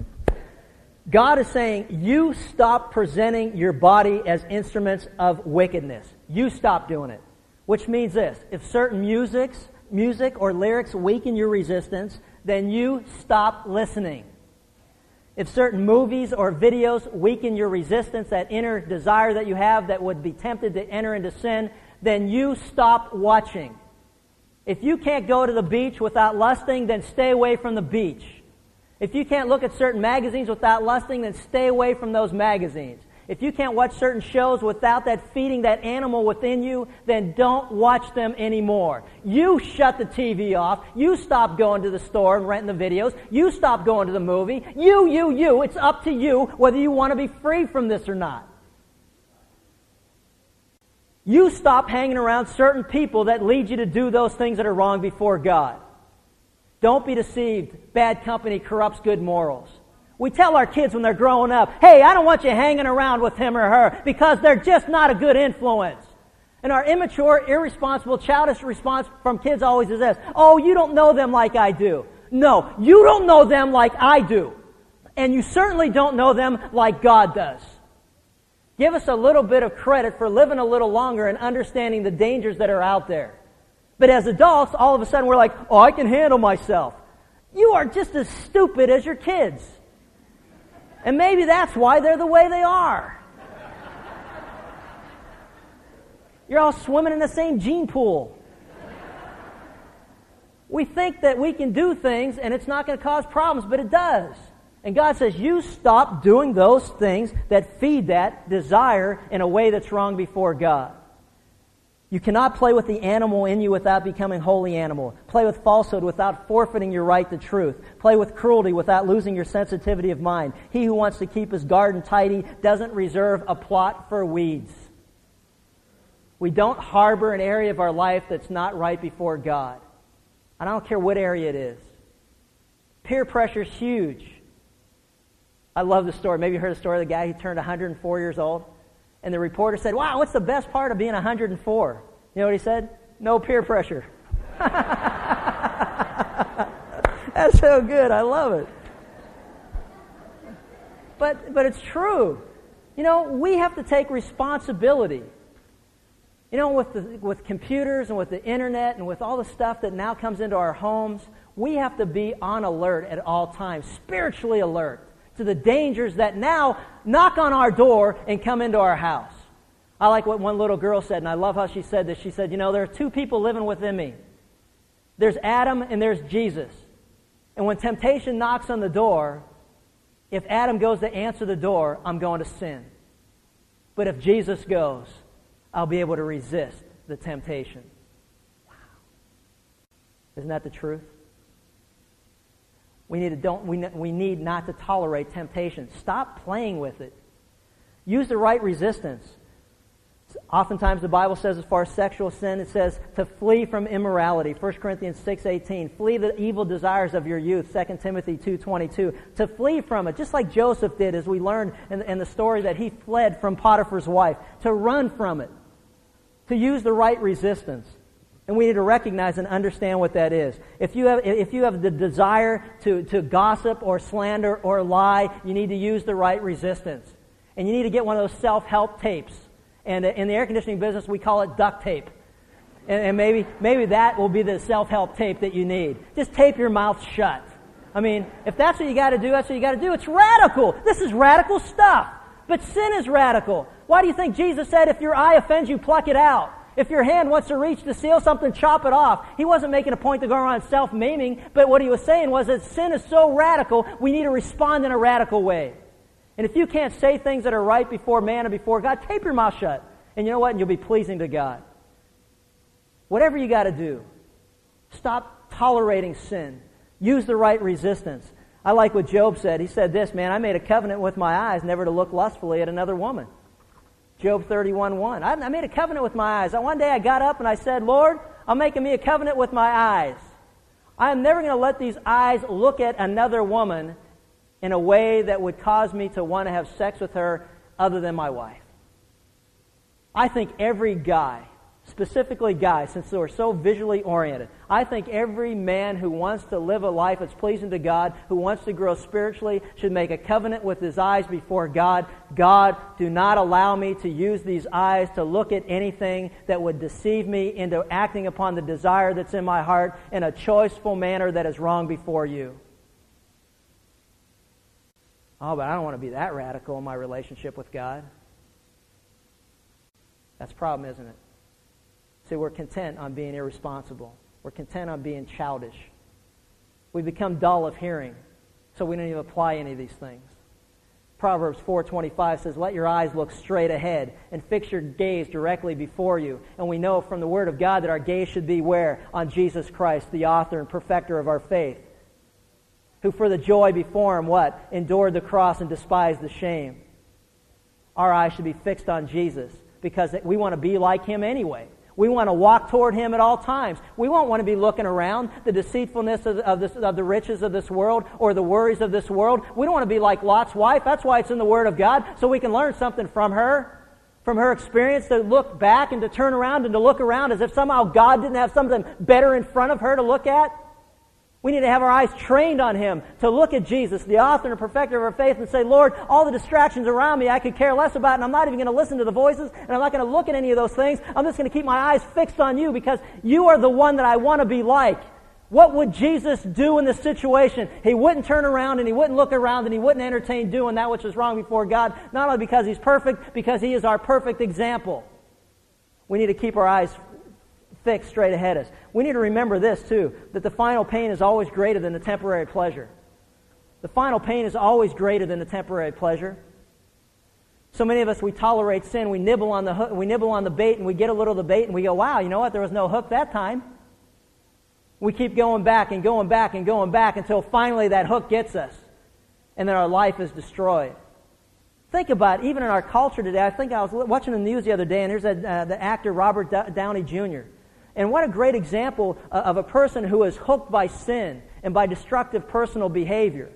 God is saying, you stop presenting your body as instruments of wickedness. You stop doing it. Which means this, if certain musics, music or lyrics weaken your resistance, then you stop listening. If certain movies or videos weaken your resistance, that inner desire that you have that would be tempted to enter into sin, then you stop watching. If you can't go to the beach without lusting, then stay away from the beach. If you can't look at certain magazines without lusting, then stay away from those magazines. If you can't watch certain shows without that feeding that animal within you, then don't watch them anymore. You shut the TV off. You stop going to the store and renting the videos. You stop going to the movie. You, you, you. It's up to you whether you want to be free from this or not. You stop hanging around certain people that lead you to do those things that are wrong before God. Don't be deceived. Bad company corrupts good morals. We tell our kids when they're growing up, hey, I don't want you hanging around with him or her because they're just not a good influence. And our immature, irresponsible, childish response from kids always is this Oh, you don't know them like I do. No, you don't know them like I do. And you certainly don't know them like God does. Give us a little bit of credit for living a little longer and understanding the dangers that are out there. But as adults, all of a sudden we're like, oh, I can handle myself. You are just as stupid as your kids. And maybe that's why they're the way they are. You're all swimming in the same gene pool. We think that we can do things and it's not going to cause problems, but it does. And God says, You stop doing those things that feed that desire in a way that's wrong before God. You cannot play with the animal in you without becoming wholly animal. Play with falsehood without forfeiting your right to truth. Play with cruelty without losing your sensitivity of mind. He who wants to keep his garden tidy doesn't reserve a plot for weeds. We don't harbor an area of our life that's not right before God. And I don't care what area it is. Peer pressure is huge. I love the story. Maybe you heard the story of the guy who turned 104 years old. And the reporter said, Wow, what's the best part of being 104? You know what he said? No peer pressure. [laughs] That's so good. I love it. But, but it's true. You know, we have to take responsibility. You know, with, the, with computers and with the internet and with all the stuff that now comes into our homes, we have to be on alert at all times, spiritually alert to the dangers that now knock on our door and come into our house. I like what one little girl said, and I love how she said this. She said, You know, there are two people living within me there's Adam and there's Jesus. And when temptation knocks on the door, if Adam goes to answer the door, I'm going to sin. But if Jesus goes, I'll be able to resist the temptation. Wow. Isn't that the truth? We need, to don't, we, we need not to tolerate temptation. Stop playing with it. Use the right resistance. Oftentimes the Bible says as far as sexual sin, it says to flee from immorality. 1 Corinthians 6.18. Flee the evil desires of your youth. 2 Timothy 2.22. To flee from it, just like Joseph did as we learned in, in the story that he fled from Potiphar's wife. To run from it. To use the right resistance. And we need to recognize and understand what that is. If you have, if you have the desire to, to gossip or slander or lie, you need to use the right resistance. And you need to get one of those self help tapes. And uh, in the air conditioning business, we call it duct tape. And, and maybe, maybe that will be the self help tape that you need. Just tape your mouth shut. I mean, if that's what you got to do, that's what you got to do. It's radical. This is radical stuff. But sin is radical. Why do you think Jesus said, if your eye offends you, pluck it out? If your hand wants to reach to steal something, chop it off. He wasn't making a point to go around self maiming, but what he was saying was that sin is so radical, we need to respond in a radical way. And if you can't say things that are right before man and before God, tape your mouth shut. And you know what? And you'll be pleasing to God. Whatever you got to do, stop tolerating sin. Use the right resistance. I like what Job said. He said this, man, I made a covenant with my eyes never to look lustfully at another woman. Job 31 1. I, I made a covenant with my eyes. One day I got up and I said, Lord, I'm making me a covenant with my eyes. I am never going to let these eyes look at another woman in a way that would cause me to want to have sex with her other than my wife. I think every guy specifically guys, since we're so visually oriented. I think every man who wants to live a life that's pleasing to God, who wants to grow spiritually, should make a covenant with his eyes before God. God, do not allow me to use these eyes to look at anything that would deceive me into acting upon the desire that's in my heart in a choiceful manner that is wrong before you. Oh, but I don't want to be that radical in my relationship with God. That's a problem, isn't it? See, we're content on being irresponsible. We're content on being childish. We become dull of hearing. So we don't even apply any of these things. Proverbs 4:25 says, "Let your eyes look straight ahead and fix your gaze directly before you." And we know from the word of God that our gaze should be where? On Jesus Christ, the author and perfecter of our faith, who for the joy before him what? Endured the cross and despised the shame. Our eyes should be fixed on Jesus because we want to be like him anyway. We want to walk toward Him at all times. We won't want to be looking around the deceitfulness of, of, this, of, the riches of this world or the worries of this world. We don't want to be like Lot's wife. That's why it's in the Word of God, so we can learn something from her, from her experience to look back and to turn around and to look around as if somehow God didn't have something better in front of her to look at. We need to have our eyes trained on Him to look at Jesus, the author and perfecter of our faith, and say, Lord, all the distractions around me I could care less about, and I'm not even going to listen to the voices, and I'm not going to look at any of those things. I'm just going to keep my eyes fixed on you because you are the one that I want to be like. What would Jesus do in this situation? He wouldn't turn around and he wouldn't look around and he wouldn't entertain doing that which is wrong before God, not only because he's perfect, because he is our perfect example. We need to keep our eyes fixed straight ahead us. We need to remember this, too, that the final pain is always greater than the temporary pleasure. The final pain is always greater than the temporary pleasure. So many of us, we tolerate sin, we nibble on the hook, we nibble on the bait, and we get a little of the bait, and we go, wow, you know what? There was no hook that time. We keep going back and going back and going back until finally that hook gets us, and then our life is destroyed. Think about it, even in our culture today. I think I was watching the news the other day, and here's a, uh, the actor Robert Downey Jr. And what a great example uh, of a person who was hooked by sin and by destructive personal behavior.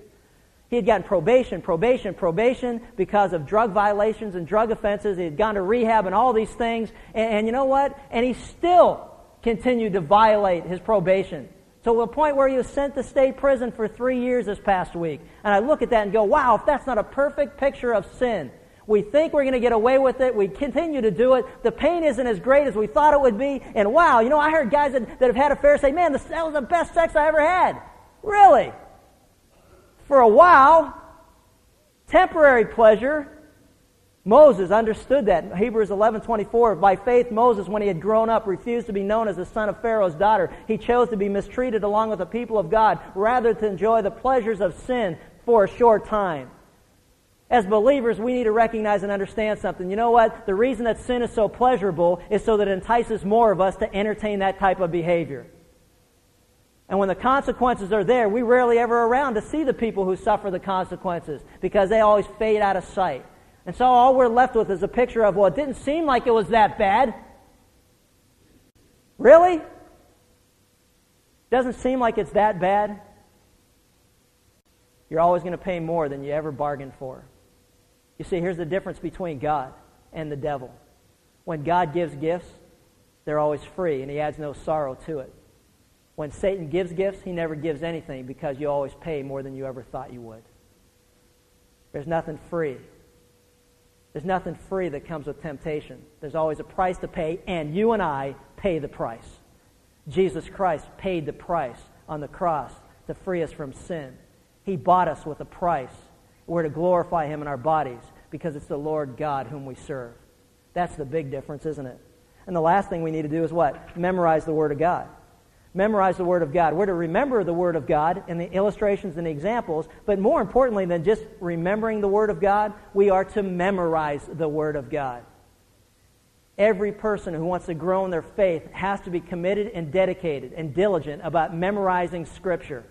He had gotten probation, probation, probation because of drug violations and drug offenses. He had gone to rehab and all these things. And, and you know what? And he still continued to violate his probation. To a point where he was sent to state prison for three years this past week. And I look at that and go, wow, if that's not a perfect picture of sin, we think we're going to get away with it. We continue to do it. The pain isn't as great as we thought it would be. And wow, you know, I heard guys that, that have had affairs say, man, this, that was the best sex I ever had. Really? For a while, temporary pleasure. Moses understood that. Hebrews 11:24. By faith, Moses, when he had grown up, refused to be known as the son of Pharaoh's daughter. He chose to be mistreated along with the people of God, rather to enjoy the pleasures of sin for a short time. As believers, we need to recognize and understand something. You know what? The reason that sin is so pleasurable is so that it entices more of us to entertain that type of behavior. And when the consequences are there, we rarely ever around to see the people who suffer the consequences because they always fade out of sight. And so all we're left with is a picture of, well, it didn't seem like it was that bad. Really? Doesn't seem like it's that bad. You're always going to pay more than you ever bargained for. You see, here's the difference between God and the devil. When God gives gifts, they're always free, and he adds no sorrow to it. When Satan gives gifts, he never gives anything because you always pay more than you ever thought you would. There's nothing free. There's nothing free that comes with temptation. There's always a price to pay, and you and I pay the price. Jesus Christ paid the price on the cross to free us from sin. He bought us with a price. We're to glorify Him in our bodies because it's the Lord God whom we serve. That's the big difference, isn't it? And the last thing we need to do is what? Memorize the Word of God. Memorize the Word of God. We're to remember the Word of God and the illustrations and the examples, but more importantly than just remembering the Word of God, we are to memorize the Word of God. Every person who wants to grow in their faith has to be committed and dedicated and diligent about memorizing Scripture.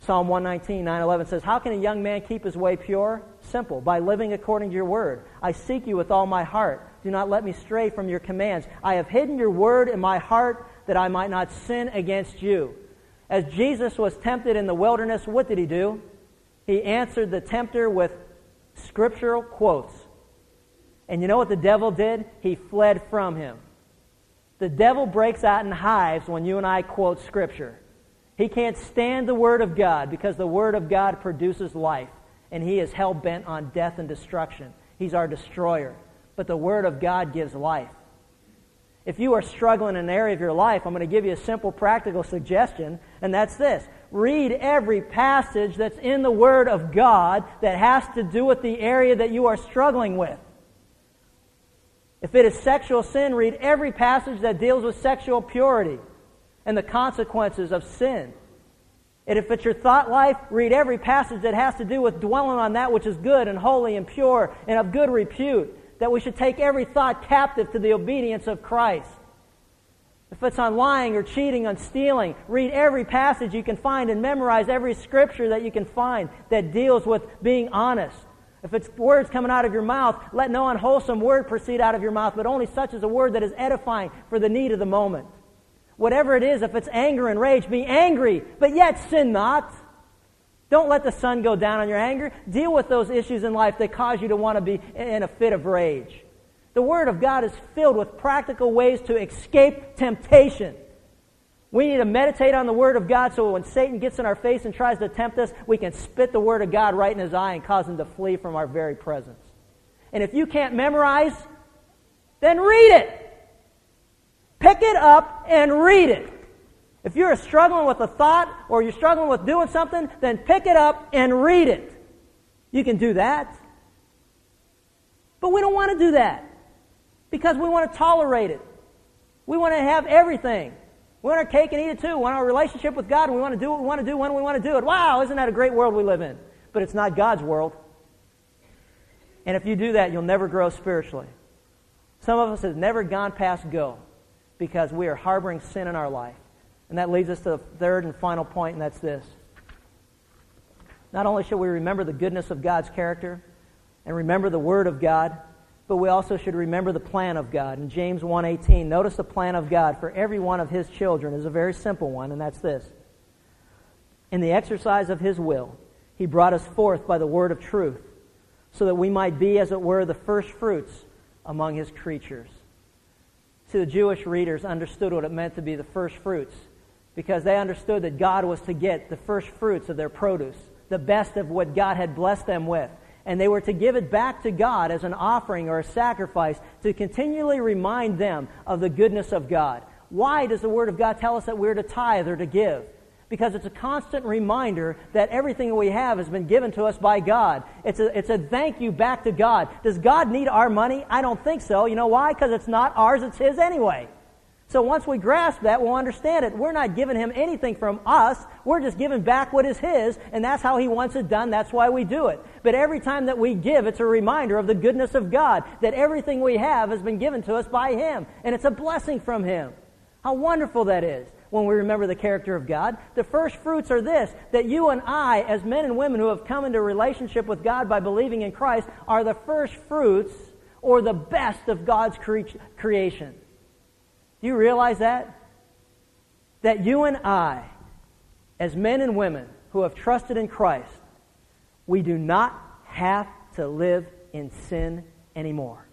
Psalm 119, 9 11 says, How can a young man keep his way pure? Simple, by living according to your word. I seek you with all my heart. Do not let me stray from your commands. I have hidden your word in my heart that I might not sin against you. As Jesus was tempted in the wilderness, what did he do? He answered the tempter with scriptural quotes. And you know what the devil did? He fled from him. The devil breaks out in hives when you and I quote scripture. He can't stand the Word of God because the Word of God produces life, and he is hell bent on death and destruction. He's our destroyer. But the Word of God gives life. If you are struggling in an area of your life, I'm going to give you a simple practical suggestion, and that's this. Read every passage that's in the Word of God that has to do with the area that you are struggling with. If it is sexual sin, read every passage that deals with sexual purity and the consequences of sin. And if it's your thought life, read every passage that has to do with dwelling on that which is good and holy and pure and of good repute. That we should take every thought captive to the obedience of Christ. If it's on lying or cheating, on stealing, read every passage you can find and memorize every scripture that you can find that deals with being honest. If it's words coming out of your mouth, let no unwholesome word proceed out of your mouth, but only such as a word that is edifying for the need of the moment. Whatever it is, if it's anger and rage, be angry, but yet sin not. Don't let the sun go down on your anger. Deal with those issues in life that cause you to want to be in a fit of rage. The Word of God is filled with practical ways to escape temptation. We need to meditate on the Word of God so when Satan gets in our face and tries to tempt us, we can spit the Word of God right in his eye and cause him to flee from our very presence. And if you can't memorize, then read it. Pick it up and read it. If you're struggling with a thought or you're struggling with doing something, then pick it up and read it. You can do that. But we don't want to do that because we want to tolerate it. We want to have everything. We want our cake and eat it too. We want our relationship with God, we want to do what we want to do when we want to do it. Wow, isn't that a great world we live in? But it's not God's world. And if you do that, you'll never grow spiritually. Some of us have never gone past go because we are harboring sin in our life. And that leads us to the third and final point, and that's this. Not only should we remember the goodness of God's character and remember the Word of God, but we also should remember the plan of God. In James 1:18, notice the plan of God for every one of his children is a very simple one, and that's this. In the exercise of his will, he brought us forth by the word of truth, so that we might be as it were the first fruits among his creatures. See, the Jewish readers understood what it meant to be the first fruits because they understood that God was to get the first fruits of their produce, the best of what God had blessed them with and they were to give it back to God as an offering or a sacrifice to continually remind them of the goodness of God. Why does the Word of God tell us that we're to tithe or to give? Because it's a constant reminder that everything we have has been given to us by God. It's a, it's a thank you back to God. Does God need our money? I don't think so. You know why? Because it's not ours, it's His anyway. So once we grasp that, we'll understand it. We're not giving him anything from us. We're just giving back what is his, and that's how he wants it done. That's why we do it. But every time that we give, it's a reminder of the goodness of God, that everything we have has been given to us by him, and it's a blessing from him. How wonderful that is when we remember the character of God. The first fruits are this that you and I, as men and women who have come into relationship with God by believing in Christ, are the first fruits or the best of God's cre- creation. Do you realize that? That you and I, as men and women who have trusted in Christ, we do not have to live in sin anymore.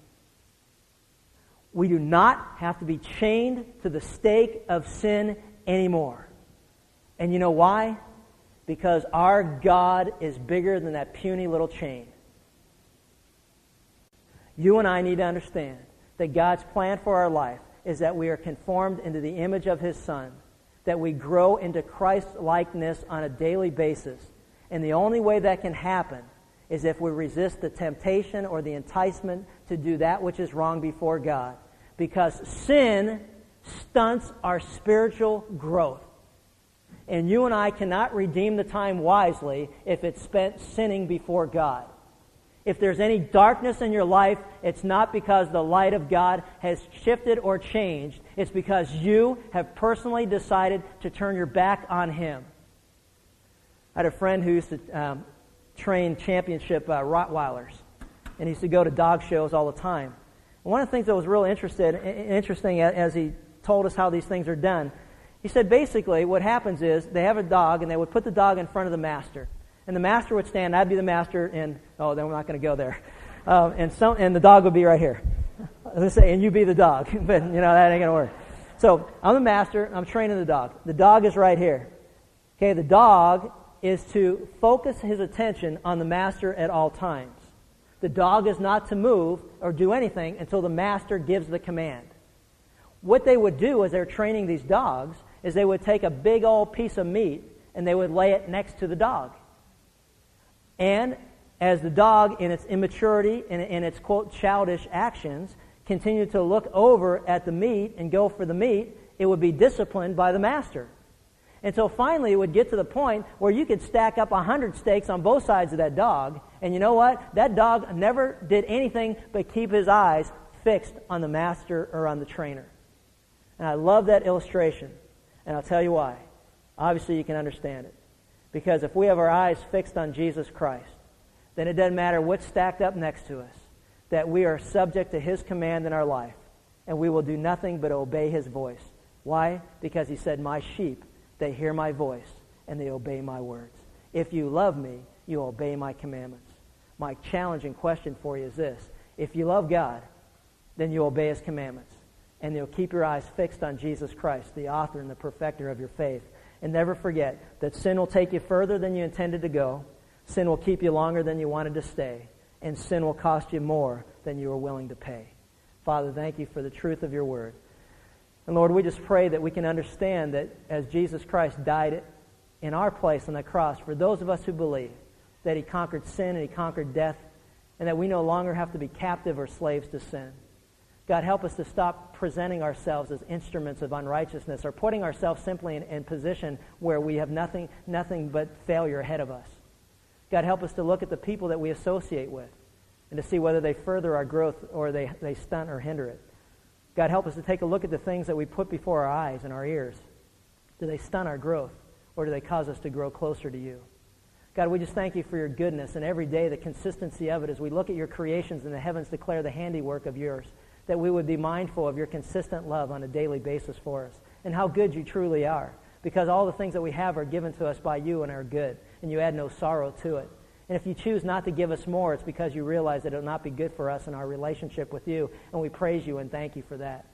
We do not have to be chained to the stake of sin anymore. And you know why? Because our God is bigger than that puny little chain. You and I need to understand that God's plan for our life is that we are conformed into the image of his Son, that we grow into Christ likeness on a daily basis. And the only way that can happen is if we resist the temptation or the enticement to do that which is wrong before God. Because sin stunts our spiritual growth. And you and I cannot redeem the time wisely if it's spent sinning before God. If there's any darkness in your life, it's not because the light of God has shifted or changed. It's because you have personally decided to turn your back on Him. I had a friend who used to um, train championship uh, Rottweilers, and he used to go to dog shows all the time. One of the things that was real interested, interesting as he told us how these things are done, he said basically what happens is they have a dog, and they would put the dog in front of the master. And the master would stand, I'd be the master, and oh, then we're not going to go there. Um, and, some, and the dog would be right here. [laughs] Let's say, and you be the dog. [laughs] but, you know, that ain't going to work. So I'm the master, I'm training the dog. The dog is right here. Okay, the dog is to focus his attention on the master at all times. The dog is not to move or do anything until the master gives the command. What they would do as they're training these dogs is they would take a big old piece of meat and they would lay it next to the dog. And as the dog, in its immaturity and in its, quote, childish actions, continued to look over at the meat and go for the meat, it would be disciplined by the master. Until finally it would get to the point where you could stack up a hundred steaks on both sides of that dog, and you know what? That dog never did anything but keep his eyes fixed on the master or on the trainer. And I love that illustration, and I'll tell you why. Obviously, you can understand it. Because if we have our eyes fixed on Jesus Christ, then it doesn't matter what's stacked up next to us, that we are subject to His command in our life, and we will do nothing but obey His voice. Why? Because He said, My sheep, they hear my voice, and they obey my words. If you love me, you obey my commandments. My challenging question for you is this If you love God, then you obey His commandments, and you'll keep your eyes fixed on Jesus Christ, the author and the perfecter of your faith. And never forget that sin will take you further than you intended to go Sin will keep you longer than you wanted to stay, and sin will cost you more than you were willing to pay. Father, thank you for the truth of your word. And Lord, we just pray that we can understand that as Jesus Christ died in our place on the cross, for those of us who believe that he conquered sin and he conquered death, and that we no longer have to be captive or slaves to sin. God, help us to stop presenting ourselves as instruments of unrighteousness or putting ourselves simply in, in position where we have nothing, nothing but failure ahead of us. God, help us to look at the people that we associate with and to see whether they further our growth or they, they stunt or hinder it. God, help us to take a look at the things that we put before our eyes and our ears. Do they stunt our growth or do they cause us to grow closer to you? God, we just thank you for your goodness and every day the consistency of it as we look at your creations and the heavens declare the handiwork of yours, that we would be mindful of your consistent love on a daily basis for us and how good you truly are because all the things that we have are given to us by you and are good and you add no sorrow to it. And if you choose not to give us more, it's because you realize that it will not be good for us in our relationship with you, and we praise you and thank you for that.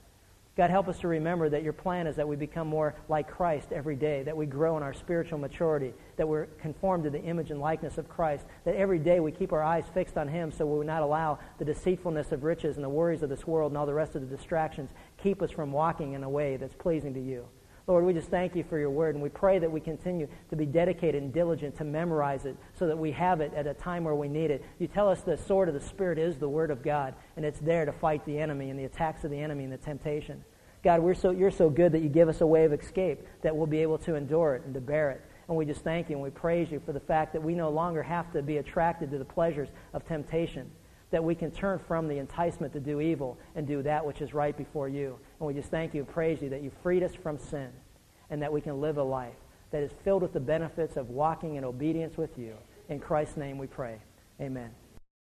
God, help us to remember that your plan is that we become more like Christ every day, that we grow in our spiritual maturity, that we're conformed to the image and likeness of Christ, that every day we keep our eyes fixed on Him so we will not allow the deceitfulness of riches and the worries of this world and all the rest of the distractions keep us from walking in a way that's pleasing to you. Lord, we just thank you for your word, and we pray that we continue to be dedicated and diligent to memorize it so that we have it at a time where we need it. You tell us the sword of the Spirit is the word of God, and it's there to fight the enemy and the attacks of the enemy and the temptation. God, we're so, you're so good that you give us a way of escape that we'll be able to endure it and to bear it. And we just thank you and we praise you for the fact that we no longer have to be attracted to the pleasures of temptation that we can turn from the enticement to do evil and do that which is right before you. And we just thank you and praise you that you freed us from sin and that we can live a life that is filled with the benefits of walking in obedience with you. In Christ's name we pray. Amen.